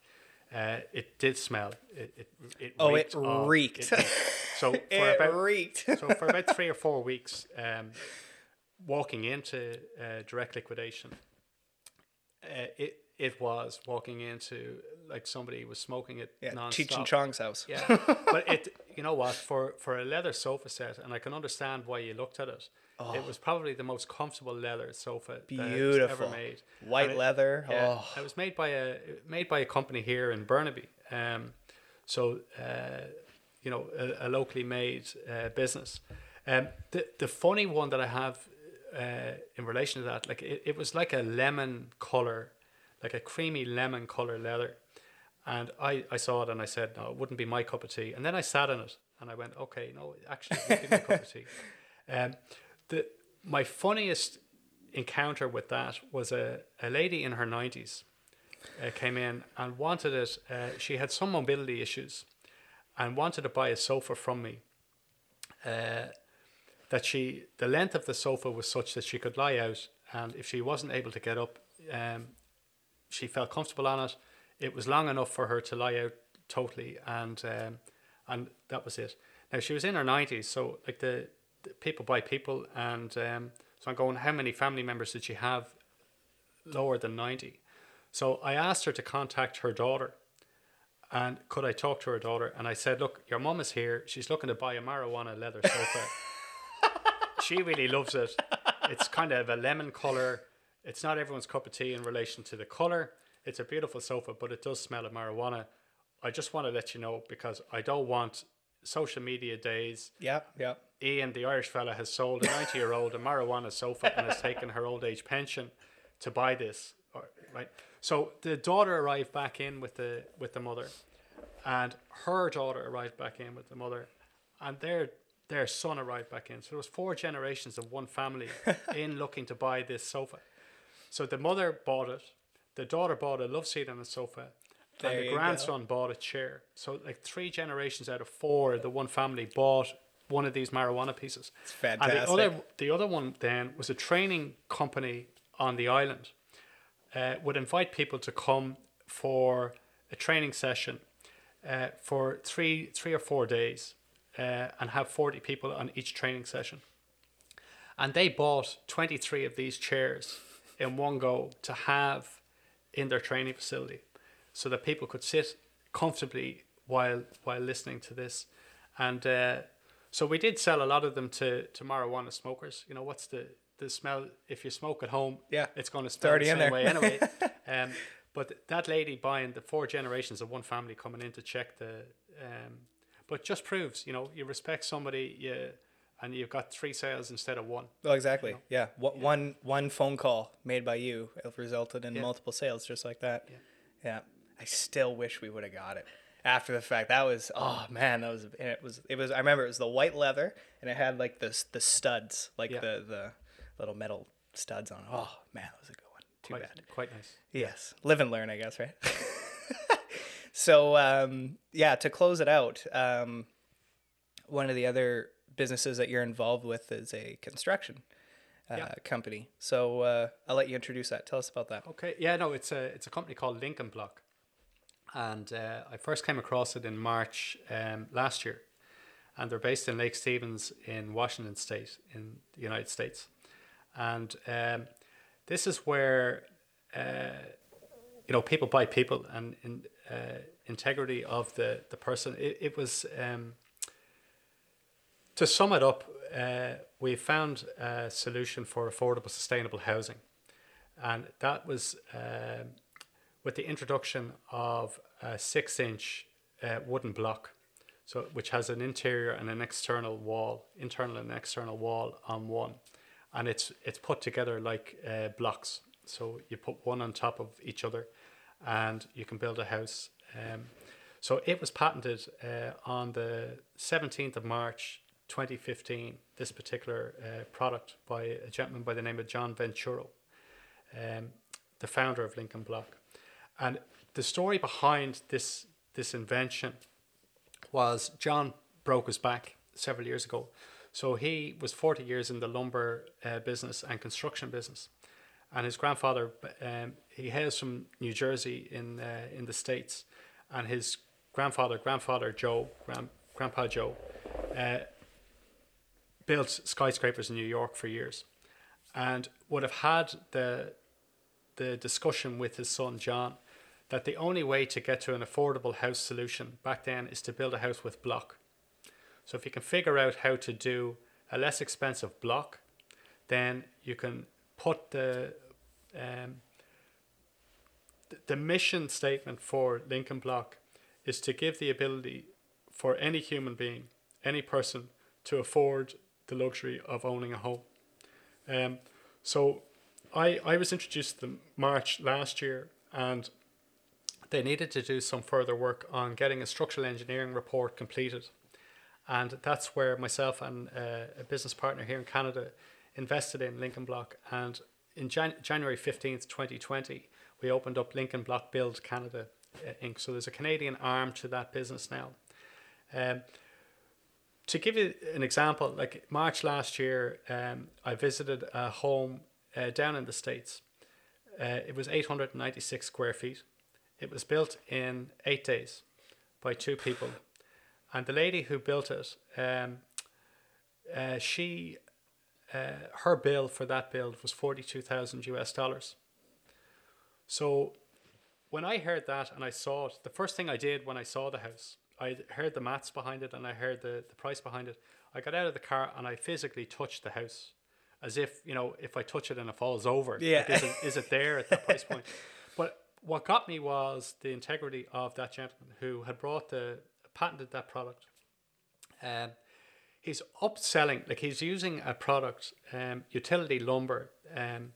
Uh, it did smell. It, it, it Oh, it reeked of- reeked. it- so for It about reeked. so for about three or four weeks, um, walking into uh, direct liquidation, uh, it it was walking into like somebody was smoking it yeah, non-stop. Cheech and Chong's house. Yeah, but it you know what for for a leather sofa set, and I can understand why you looked at it. It was probably the most comfortable leather sofa was ever made. White it- leather. yeah, Oh, it was made by a made by a company here in Burnaby. Um, so uh, you know, a, a locally made uh, business. Um, the the funny one that I have uh, in relation to that, like it, it was like a lemon color, like a creamy lemon color leather, and I I saw it and I said no, it wouldn't be my cup of tea. And then I sat in it and I went, okay, no, actually, it would be my cup of tea. Um, the my funniest encounter with that was a, a lady in her 90s uh, came in and wanted it. Uh, she had some mobility issues and wanted to buy a sofa from me. Uh, that she, the length of the sofa was such that she could lie out, and if she wasn't able to get up, um, she felt comfortable on it. It was long enough for her to lie out totally, and um, and that was it. Now she was in her nineties, so like the, the people by people, and um, so I'm going. How many family members did she have lower than ninety? So I asked her to contact her daughter, and could I talk to her daughter? And I said, look, your mum is here. She's looking to buy a marijuana leather sofa. she really loves it. It's kind of a lemon color. It's not everyone's cup of tea in relation to the color. It's a beautiful sofa, but it does smell of marijuana. I just want to let you know because I don't want social media days. yeah, yeah. Ian, the Irish fella, has sold a 90 year old a marijuana sofa and has taken her old age pension to buy this. Uh, right. So the daughter arrived back in with the with the mother, and her daughter arrived back in with the mother, and their their son arrived back in. So there was four generations of one family in looking to buy this sofa. So the mother bought it, the daughter bought a love seat on the sofa, There and the you go. grandson bought a chair. So like three generations out of four, the one family bought one of these marijuana pieces. It's And the fantastic. other, the other one then was a training company on the island. Uh, would invite people to come for a training session uh, for three, three or four days, uh, and have forty people on each training session. And they bought twenty three of these chairs in one go to have in their training facility, so that people could sit comfortably while while listening to this, and uh, so we did sell a lot of them to to marijuana smokers. You know, what's the the smell if you smoke at home? Yeah, it's going to smell already the in same there. way anyway. um, but that lady buying the four generations of one family coming in to check the, um, but just proves you know you respect somebody, you, and you've got three sales instead of one. Well, exactly. Yeah. Wha- One one phone call made by you resulted in Yeah. multiple sales, just like that. Yeah. Yeah. I still wish we would have got it after the fact. That was oh man, that was and it was it was. I remember it was the white leather and it had like the the studs, like Yeah. the the little metal studs on. it. Oh man, that was a good one. Too Quite, bad. quite nice. Yes, live and learn, I guess, right? so, um, yeah, to close it out, um, one of the other businesses that you're involved with is a construction uh, Yeah. company. So, uh, I'll let you introduce that. Tell us about that. Okay, yeah, no, it's a it's a company called Lincoln Block, and uh, I first came across it in March um, last year, and they're based in Lake Stevens in Washington State in the United States, and um, this is where uh, you know people buy people and in uh, integrity of the the person. It, it was. Um, to sum it up, uh, we found a solution for affordable, sustainable housing, and that was um, with the introduction of a six-inch uh, wooden block, so which has an interior and an external wall, internal and external wall on one, and it's it's put together like uh, blocks. So you put one on top of each other, and you can build a house. Um, so it was patented uh, on the seventeenth of March, twenty fifteen. This particular uh, product by a gentleman by the name of John Venturo, um, the founder of Lincoln Block, and the story behind this this invention was John broke his back several years ago. So he was 40 years in the lumber uh, business and construction business. And his grandfather, um, he hails from New Jersey in uh, in the States. And his grandfather, grandfather Joe, grand, Grandpa Joe, uh, built skyscrapers in New York for years. And would have had the, the discussion with his son John that the only way to get to an affordable house solution back then is to build a house with block. So if you can figure out how to do a less expensive block, then you can put the um, the mission statement for Lincoln Block is to give the ability for any human being, any person, to afford the luxury of owning a home. Um, so I, I was introduced to March last year and they needed to do some further work on getting a structural engineering report completed. And that's where myself and uh, a business partner here in Canada invested in Lincoln Block. And in Jan- January 15th, 2020, we opened up Lincoln Block Build Canada uh, Inc. So there's a Canadian arm to that business now. Um, to give you an example, like March last year, um, I visited a home uh, down in the States. Uh, it was 896 square feet. It was built in eight days by two people. And the lady who built it, um, uh, she, uh, her bill for that build was 42,000 US dollars. So when I heard that and I saw it, the first thing I did when I saw the house, I heard the maths behind it and I heard the, the price behind it. I got out of the car and I physically touched the house as if, you know, if I touch it and it falls over, Yeah. like, is, it, is it there at that price point? But what got me was the integrity of that gentleman who had brought the patented that product. Um, he's upselling, like he's using a product, um, utility lumber. Um,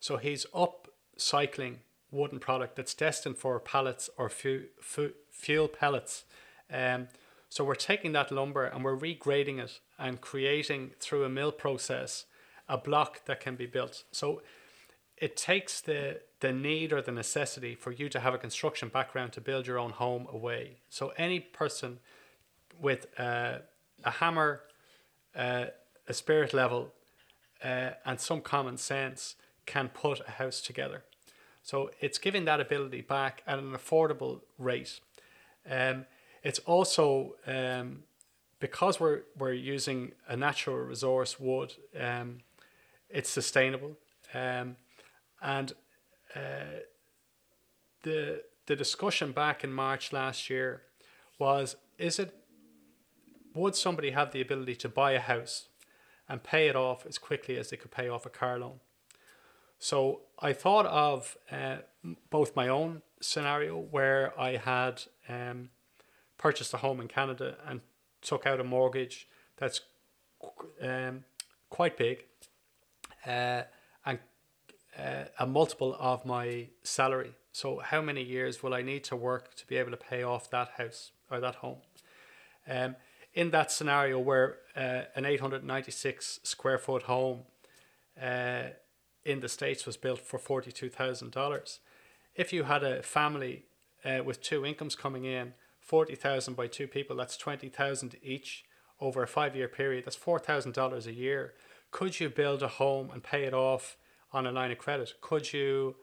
so he's upcycling wooden product that's destined for pallets or fu- fu- fuel pellets. Um, so we're taking that lumber and we're regrading it and creating through a mill process a block that can be built. So it takes the the need or the necessity for you to have a construction background to build your own home away. So any person with uh, a hammer, uh, a spirit level, uh, and some common sense can put a house together. So it's giving that ability back at an affordable rate. Um, it's also um, because we're we're using a natural resource wood. Um, it's sustainable, um, and uh, the the discussion back in March last year was: is it would somebody have the ability to buy a house and pay it off as quickly as they could pay off a car loan? So I thought of uh, both my own scenario where I had um, purchased a home in Canada and took out a mortgage that's um, quite big uh, and uh, a multiple of my salary. So how many years will I need to work to be able to pay off that house or that home? Um, in that scenario where uh, an 896 square foot home uh, in the States was built for $42,000. If you had a family uh, with two incomes coming in, 40,000 by two people, that's 20,000 each over a five year period, that's $4,000 a year. Could you build a home and pay it off on a line of credit? Could you,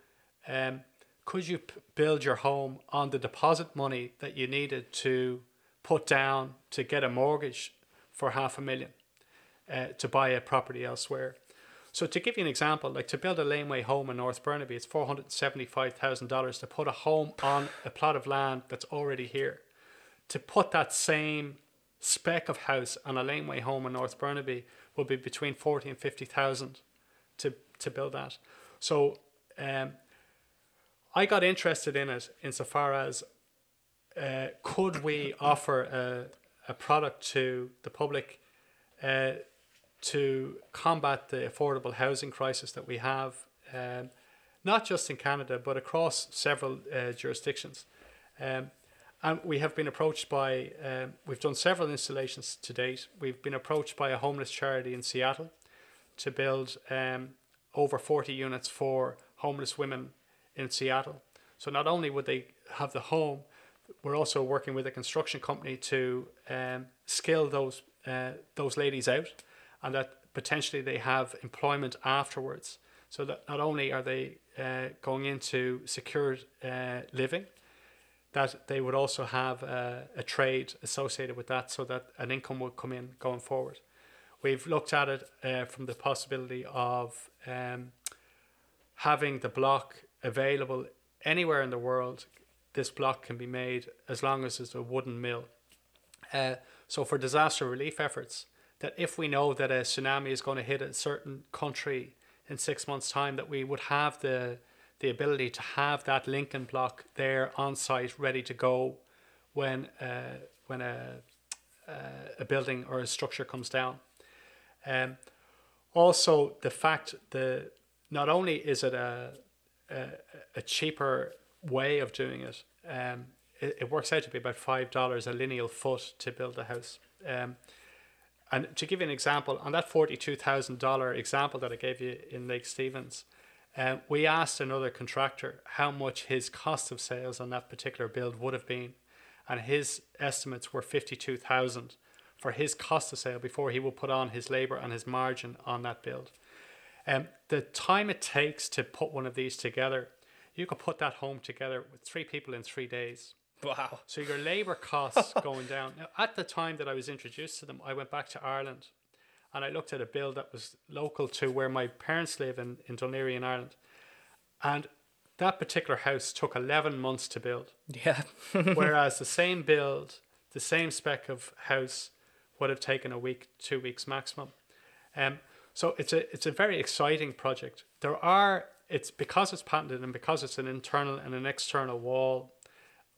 um, could you p- build your home on the deposit money that you needed to put down to get a mortgage for half a million uh, to buy a property elsewhere? So to give you an example, like to build a laneway home in North Burnaby, it's four hundred seventy-five thousand dollars to put a home on a plot of land that's already here. To put that same spec of house on a laneway home in North Burnaby would be between forty and fifty thousand to to build that. So um, I got interested in it insofar as uh, could we offer a, a product to the public uh, to combat the affordable housing crisis that we have, um, not just in Canada, but across several uh, jurisdictions. Um, and we have been approached by, um, we've done several installations to date. We've been approached by a homeless charity in Seattle to build um, over 40 units for homeless women in Seattle. So not only would they have the home, we're also working with a construction company to um, skill those uh, those ladies out, and that potentially they have employment afterwards. So that not only are they uh, going into secured uh, living, that they would also have a, a trade associated with that, so that an income would come in going forward. We've looked at it uh, from the possibility of um, having the block available anywhere in the world. This block can be made as long as it's a wooden mill. Uh, so for disaster relief efforts, that if we know that a tsunami is going to hit a certain country in six months' time, that we would have the the ability to have that Lincoln block there on site, ready to go, when uh, when a uh, a building or a structure comes down. Um, also, the fact that not only is it a a, a cheaper way of doing it, um, it, it works out to be about five dollars a lineal foot to build a house. Um, and to give you an example, on that forty-two thousand dollar example that I gave you in Lake Stevens, um, we asked another contractor how much his cost of sales on that particular build would have been, and his estimates were fifty-two thousand for his cost of sale before he will put on his labor and his margin on that build. Um, the time it takes to put one of these together, you could put that home together with three people in three days. Wow. So your labor costs going down. Now, at the time that I was introduced to them, I went back to Ireland and I looked at a build that was local to where my parents live in, in Laoghaire in Ireland. And that particular house took 11 months to build. Yeah. whereas the same build, the same spec of house would have taken a week, two weeks maximum. Um, so it's a it's a very exciting project. There are it's because it's patented and because it's an internal and an external wall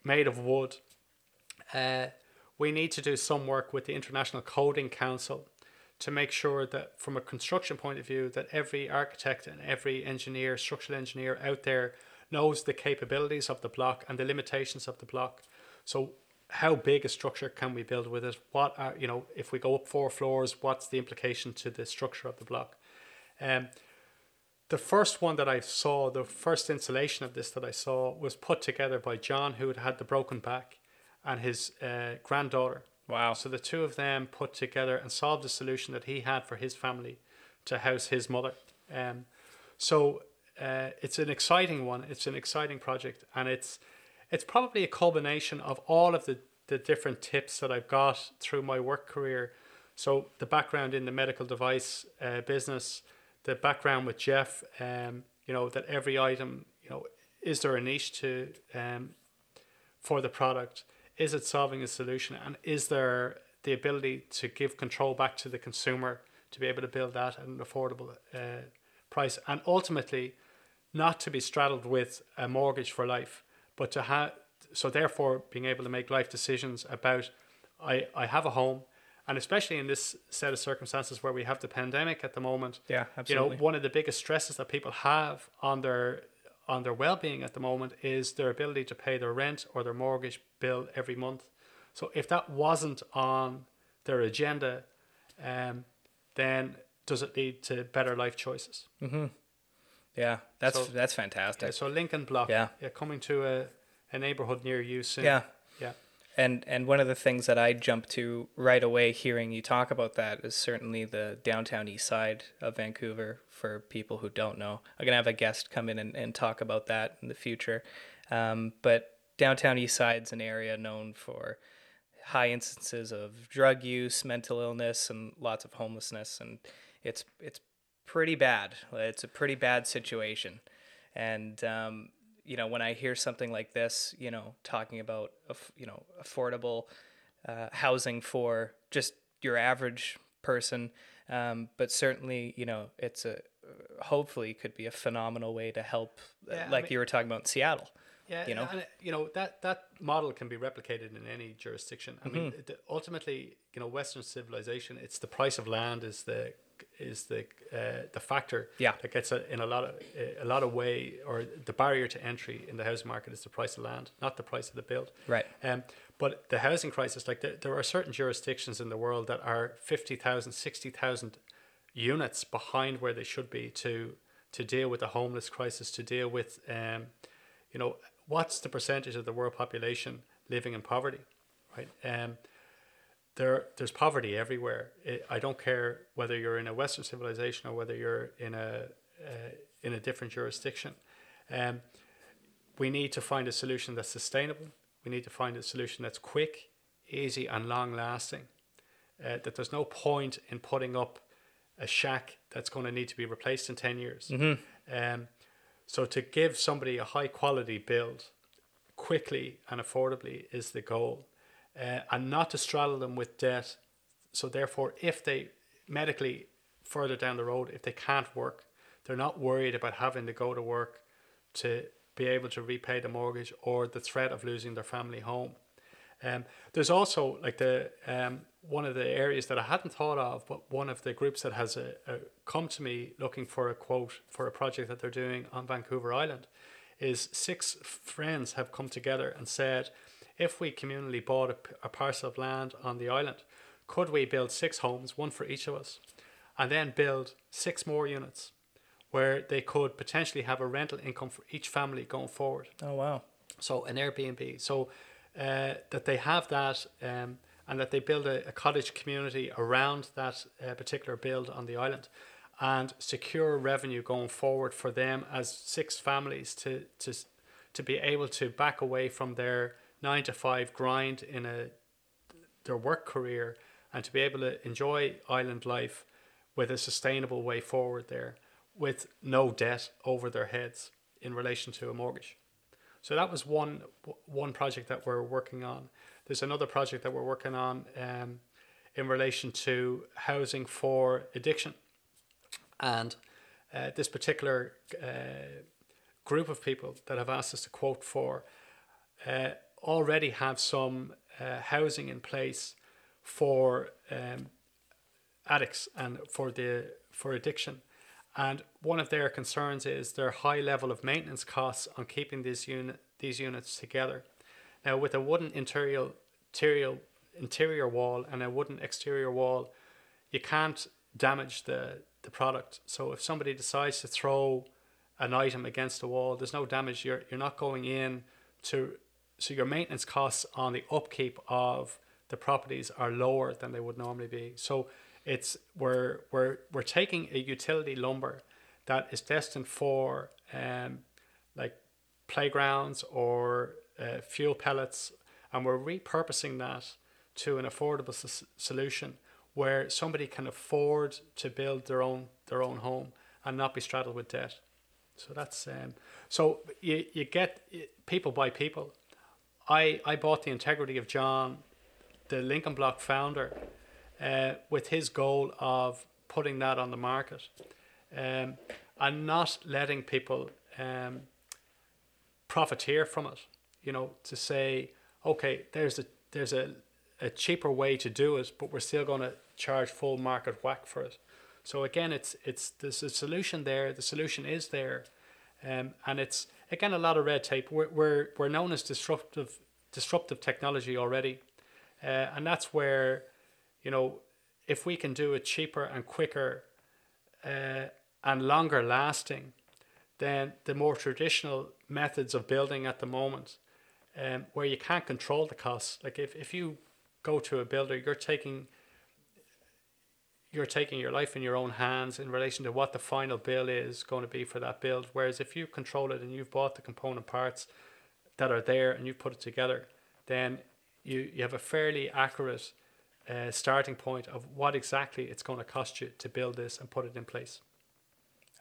made of wood. Uh, we need to do some work with the International Coding Council to make sure that from a construction point of view that every architect and every engineer structural engineer out there knows the capabilities of the block and the limitations of the block so how big a structure can we build with it? What are you know if we go up four floors, what's the implication to the structure of the block? Um, the first one that I saw, the first installation of this that I saw, was put together by John, who had had the broken back, and his uh, granddaughter. Wow. So the two of them put together and solved a solution that he had for his family to house his mother. Um, so uh, it's an exciting one. It's an exciting project, and it's it's probably a culmination of all of the, the different tips that I've got through my work career. So the background in the medical device uh, business, the background with Jeff, um, you know, that every item, you know, is there a niche to um, for the product? Is it solving a solution? And is there the ability to give control back to the consumer to be able to build that at an affordable uh, price? And ultimately, not to be straddled with a mortgage for life but to have so therefore being able to make life decisions about I, I have a home and especially in this set of circumstances where we have the pandemic at the moment Yeah, absolutely. you know one of the biggest stresses that people have on their on their well-being at the moment is their ability to pay their rent or their mortgage bill every month so if that wasn't on their agenda um, then does it lead to better life choices Mhm. yeah, that's So- that's fantastic. yeah, so Lincoln Block Yeah. yeah coming to a, a neighborhood near you soon Yeah. yeah And and one of the things that I jumped to right away hearing you talk about that is certainly the downtown east side of Vancouver for people who don't know. I'm gonna have a guest come in and, and talk about that in the future. Um, but downtown east side's an area known for high instances of drug use, mental illness, and lots of homelessness, and it's it's pretty bad. It's a pretty bad situation, and um, you know when I hear something like this, you know, talking about you know affordable uh, housing for just your average person, um, but certainly you know it's a hopefully could be a phenomenal way to help, uh, Yeah, I like mean- you were talking about in Seattle. Yeah, you know? and, you know that that model can be replicated in any jurisdiction. I mean, Mm-hmm. it- ultimately, you know, Western civilization, it's the price of land is the is the uh, the factor Yeah. that gets a, in a lot of a lot of way or the barrier to entry in the housing market is the price of land, not the price of the build. Right. Um, but the housing crisis, like there, there are certain jurisdictions in the world that are 50,000, 60,000 units behind where they should be to to deal with the homeless crisis, to deal with, um, you know, what's the percentage of the world population living in poverty, right? Um, there, there's poverty everywhere. It, I don't care whether you're in a Western civilization or whether you're in a uh, in a different jurisdiction. Um, we need to find a solution that's sustainable. We need to find a solution that's quick, easy, and long lasting. Uh, that there's no point in putting up a shack that's going to need to be replaced in 10 years. Um, so, to give somebody a high quality build quickly and affordably is the goal, uh, and not to straddle them with debt. So, therefore, if they medically further down the road, if they can't work, they're not worried about having to go to work to be able to repay the mortgage or the threat of losing their family home. Um, there's also like the um, one of the areas that I hadn't thought of, but one of the groups that has a, a come to me looking for a quote for a project that they're doing on Vancouver Island, is six friends have come together and said, if we communally bought a, a parcel of land on the island, could we build six homes, one for each of us, and then build six more units, where they could potentially have a rental income for each family going forward Oh wow. so an Airbnb. So uh, that they have that um, and that they build a, a cottage community around that uh, particular build on the island and secure revenue going forward for them as six families to to to be able to back away from their nine to five grind in a their work career and to be able to enjoy island life with a sustainable way forward there with no debt over their heads in relation to a mortgage. So that was one one project that we're working on. There's another project that we're working on um, in relation to housing for addiction, and uh, this particular uh, group of people that have asked us to quote for uh, already have some uh, housing in place for um, addicts and for the for addiction. And one of their concerns is their high level of maintenance costs on keeping these unit these units together. Now, with a wooden interior interior interior wall and a wooden exterior wall, you can't damage the the product. So if somebody decides to throw an item against the wall, there's no damage. You're you're not going in to so your maintenance costs on the upkeep of the properties are lower than they would normally be. So it's we're we're we're taking a utility lumber that is destined for um like playgrounds or uh, fuel pellets, and we're repurposing that to an affordable s- solution where somebody can afford to build their own their own home and not be straddled with debt. So that's um, so you you get people by people. I I bought the integrity of John, the Lincoln Block founder, uh, with his goal of putting that on the market, um, and not letting people um, profiteer from it. You know, to say, okay, there's a there's a, a cheaper way to do it, but we're still going to charge full market whack for it. So again, it's it's there's a solution there. The solution is there, um, and it's again a lot of red tape. We're we're, we're known as disruptive disruptive technology already, uh, and that's where, you know, if we can do it cheaper and quicker, uh, and longer lasting, than the more traditional methods of building at the moment, um, where you can't control the costs. Like if, if you go to a builder, you're taking you're taking your life in your own hands in relation to what the final bill is going to be for that build. Whereas if you control it and you've bought the component parts that are there and you've put it together, then you, you have a fairly accurate uh, starting point of what exactly it's going to cost you to build this and put it in place.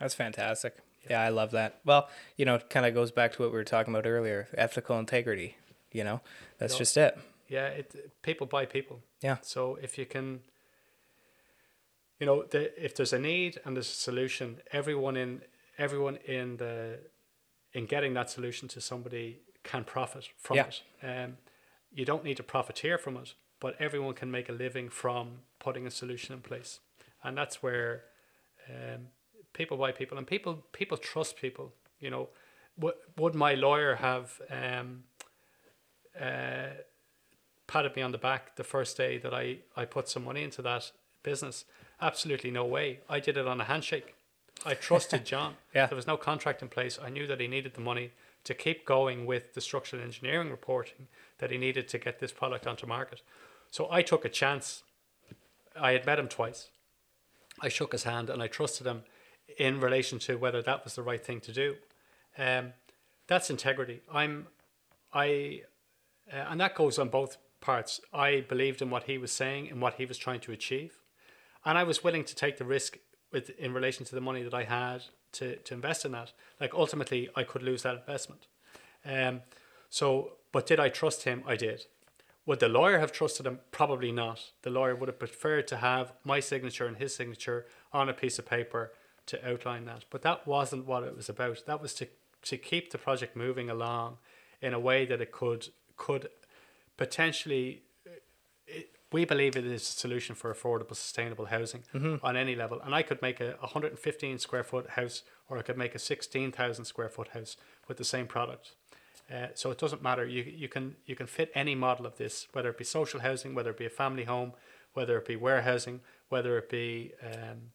That's fantastic. Yeah, I love that. Well, you know, it kind of goes back to what we were talking about earlier, ethical integrity. You know, that's just it. Yeah, it people buy people. Yeah. So if you can, you know, the, if there's a need and there's a solution, everyone in everyone in the in getting that solution to somebody can profit from Yeah. it. Um, you don't need to profiteer from it, but everyone can make a living from putting a solution in place, and that's where Um, people buy people, and people people trust people. You know, would would my lawyer have um, uh, patted me on the back the first day that I I put some money into that business? Absolutely no way. I did it on a handshake. I trusted John. Yeah. There was no contract in place. I knew that he needed the money to keep going with the structural engineering reporting that he needed to get this product onto market. So I took a chance. I had met him twice. I shook his hand and I trusted him in relation to whether that was the right thing to do. Um, that's integrity. I'm, I, uh, and that goes on both parts. I believed in what he was saying and what he was trying to achieve, and I was willing to take the risk with in relation to the money that I had to, to invest in that. Like ultimately, I could lose that investment. Um, so, but did I trust him? I did. Would the lawyer have trusted him? Probably not. The lawyer would have preferred to have my signature and his signature on a piece of paper to outline that. But that wasn't what it was about. That was to, to keep the project moving along in a way that it could could potentially we believe it is a solution for affordable, sustainable housing on any level. And I could make a 115 square foot house, or I could make a 16,000 square foot house with the same product. Uh, so it doesn't matter. You you can you can fit any model of this, whether it be social housing, whether it be a family home, whether it be warehousing, whether it be um,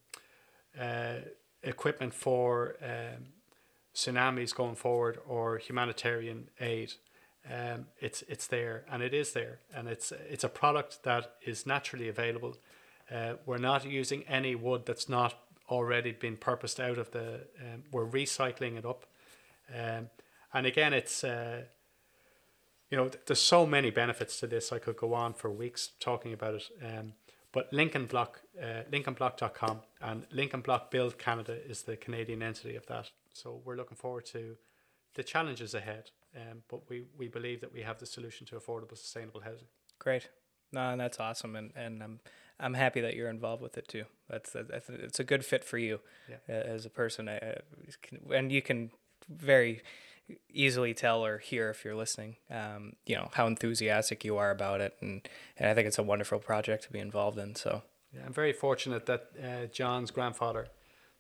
uh, equipment for um, tsunamis going forward or humanitarian aid. Um, it's it's there and it is there and it's it's a product that is naturally available. Uh, we're not using any wood that's not already been purposed out of the. Um, we're recycling it up, um, and again, it's uh, you know th- there's so many benefits to this. I could go on for weeks talking about it. Um, but Lincoln Block, uh, LincolnBlock.com and Lincoln Block Build Canada is the Canadian entity of that. So we're looking forward to the challenges ahead. Um, but we, we believe that we have the solution to affordable, sustainable housing. Great. No, and that's awesome, and and I'm I'm happy that you're involved with it too. That's that's it's a good fit for you Yeah. uh, as a person, uh, and you can very easily tell or hear if you're listening, um, you know how enthusiastic you are about it, and and I think it's a wonderful project to be involved in. So Yeah, I'm very fortunate that uh, John's grandfather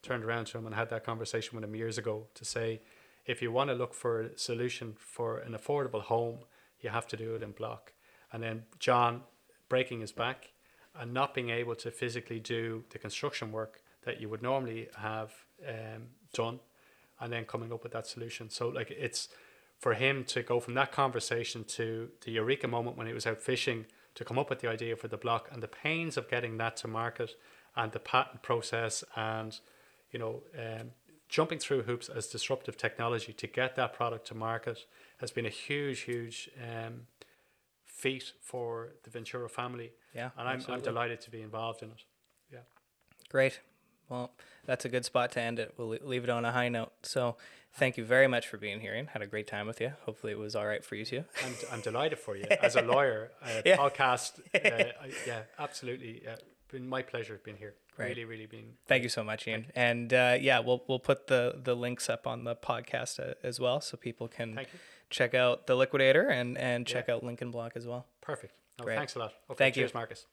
turned around to him and had that conversation with him years ago to say, if you want to look for a solution for an affordable home, you have to do it in block. And then John breaking his back and not being able to physically do the construction work that you would normally have um, done, and then coming up with that solution. So like it's for him to go from that conversation to the eureka moment when he was out fishing to come up with the idea for the block and the pains of getting that to market and the patent process and you know um, jumping through hoops as disruptive technology to get that product to market has been a huge huge um, feat for the Ventura family yeah, and I'm, I'm delighted to be involved in it yeah Great. Well, that's a good spot to end it. We'll leave it on a high note. So, thank you very much for being here and had a great time with you. Hopefully, it was all right for you too. I'm, I'm delighted for you as a lawyer a Yeah. podcast uh, yeah absolutely yeah been my pleasure being here Great. really really been Thank you so much, Ian. And uh, yeah, we'll we'll put the the links up on the podcast uh, as well, so people can check out the Liquidator and and check out Lincoln Block as well. perfect no, Great. thanks a lot okay, Thank you. Marcus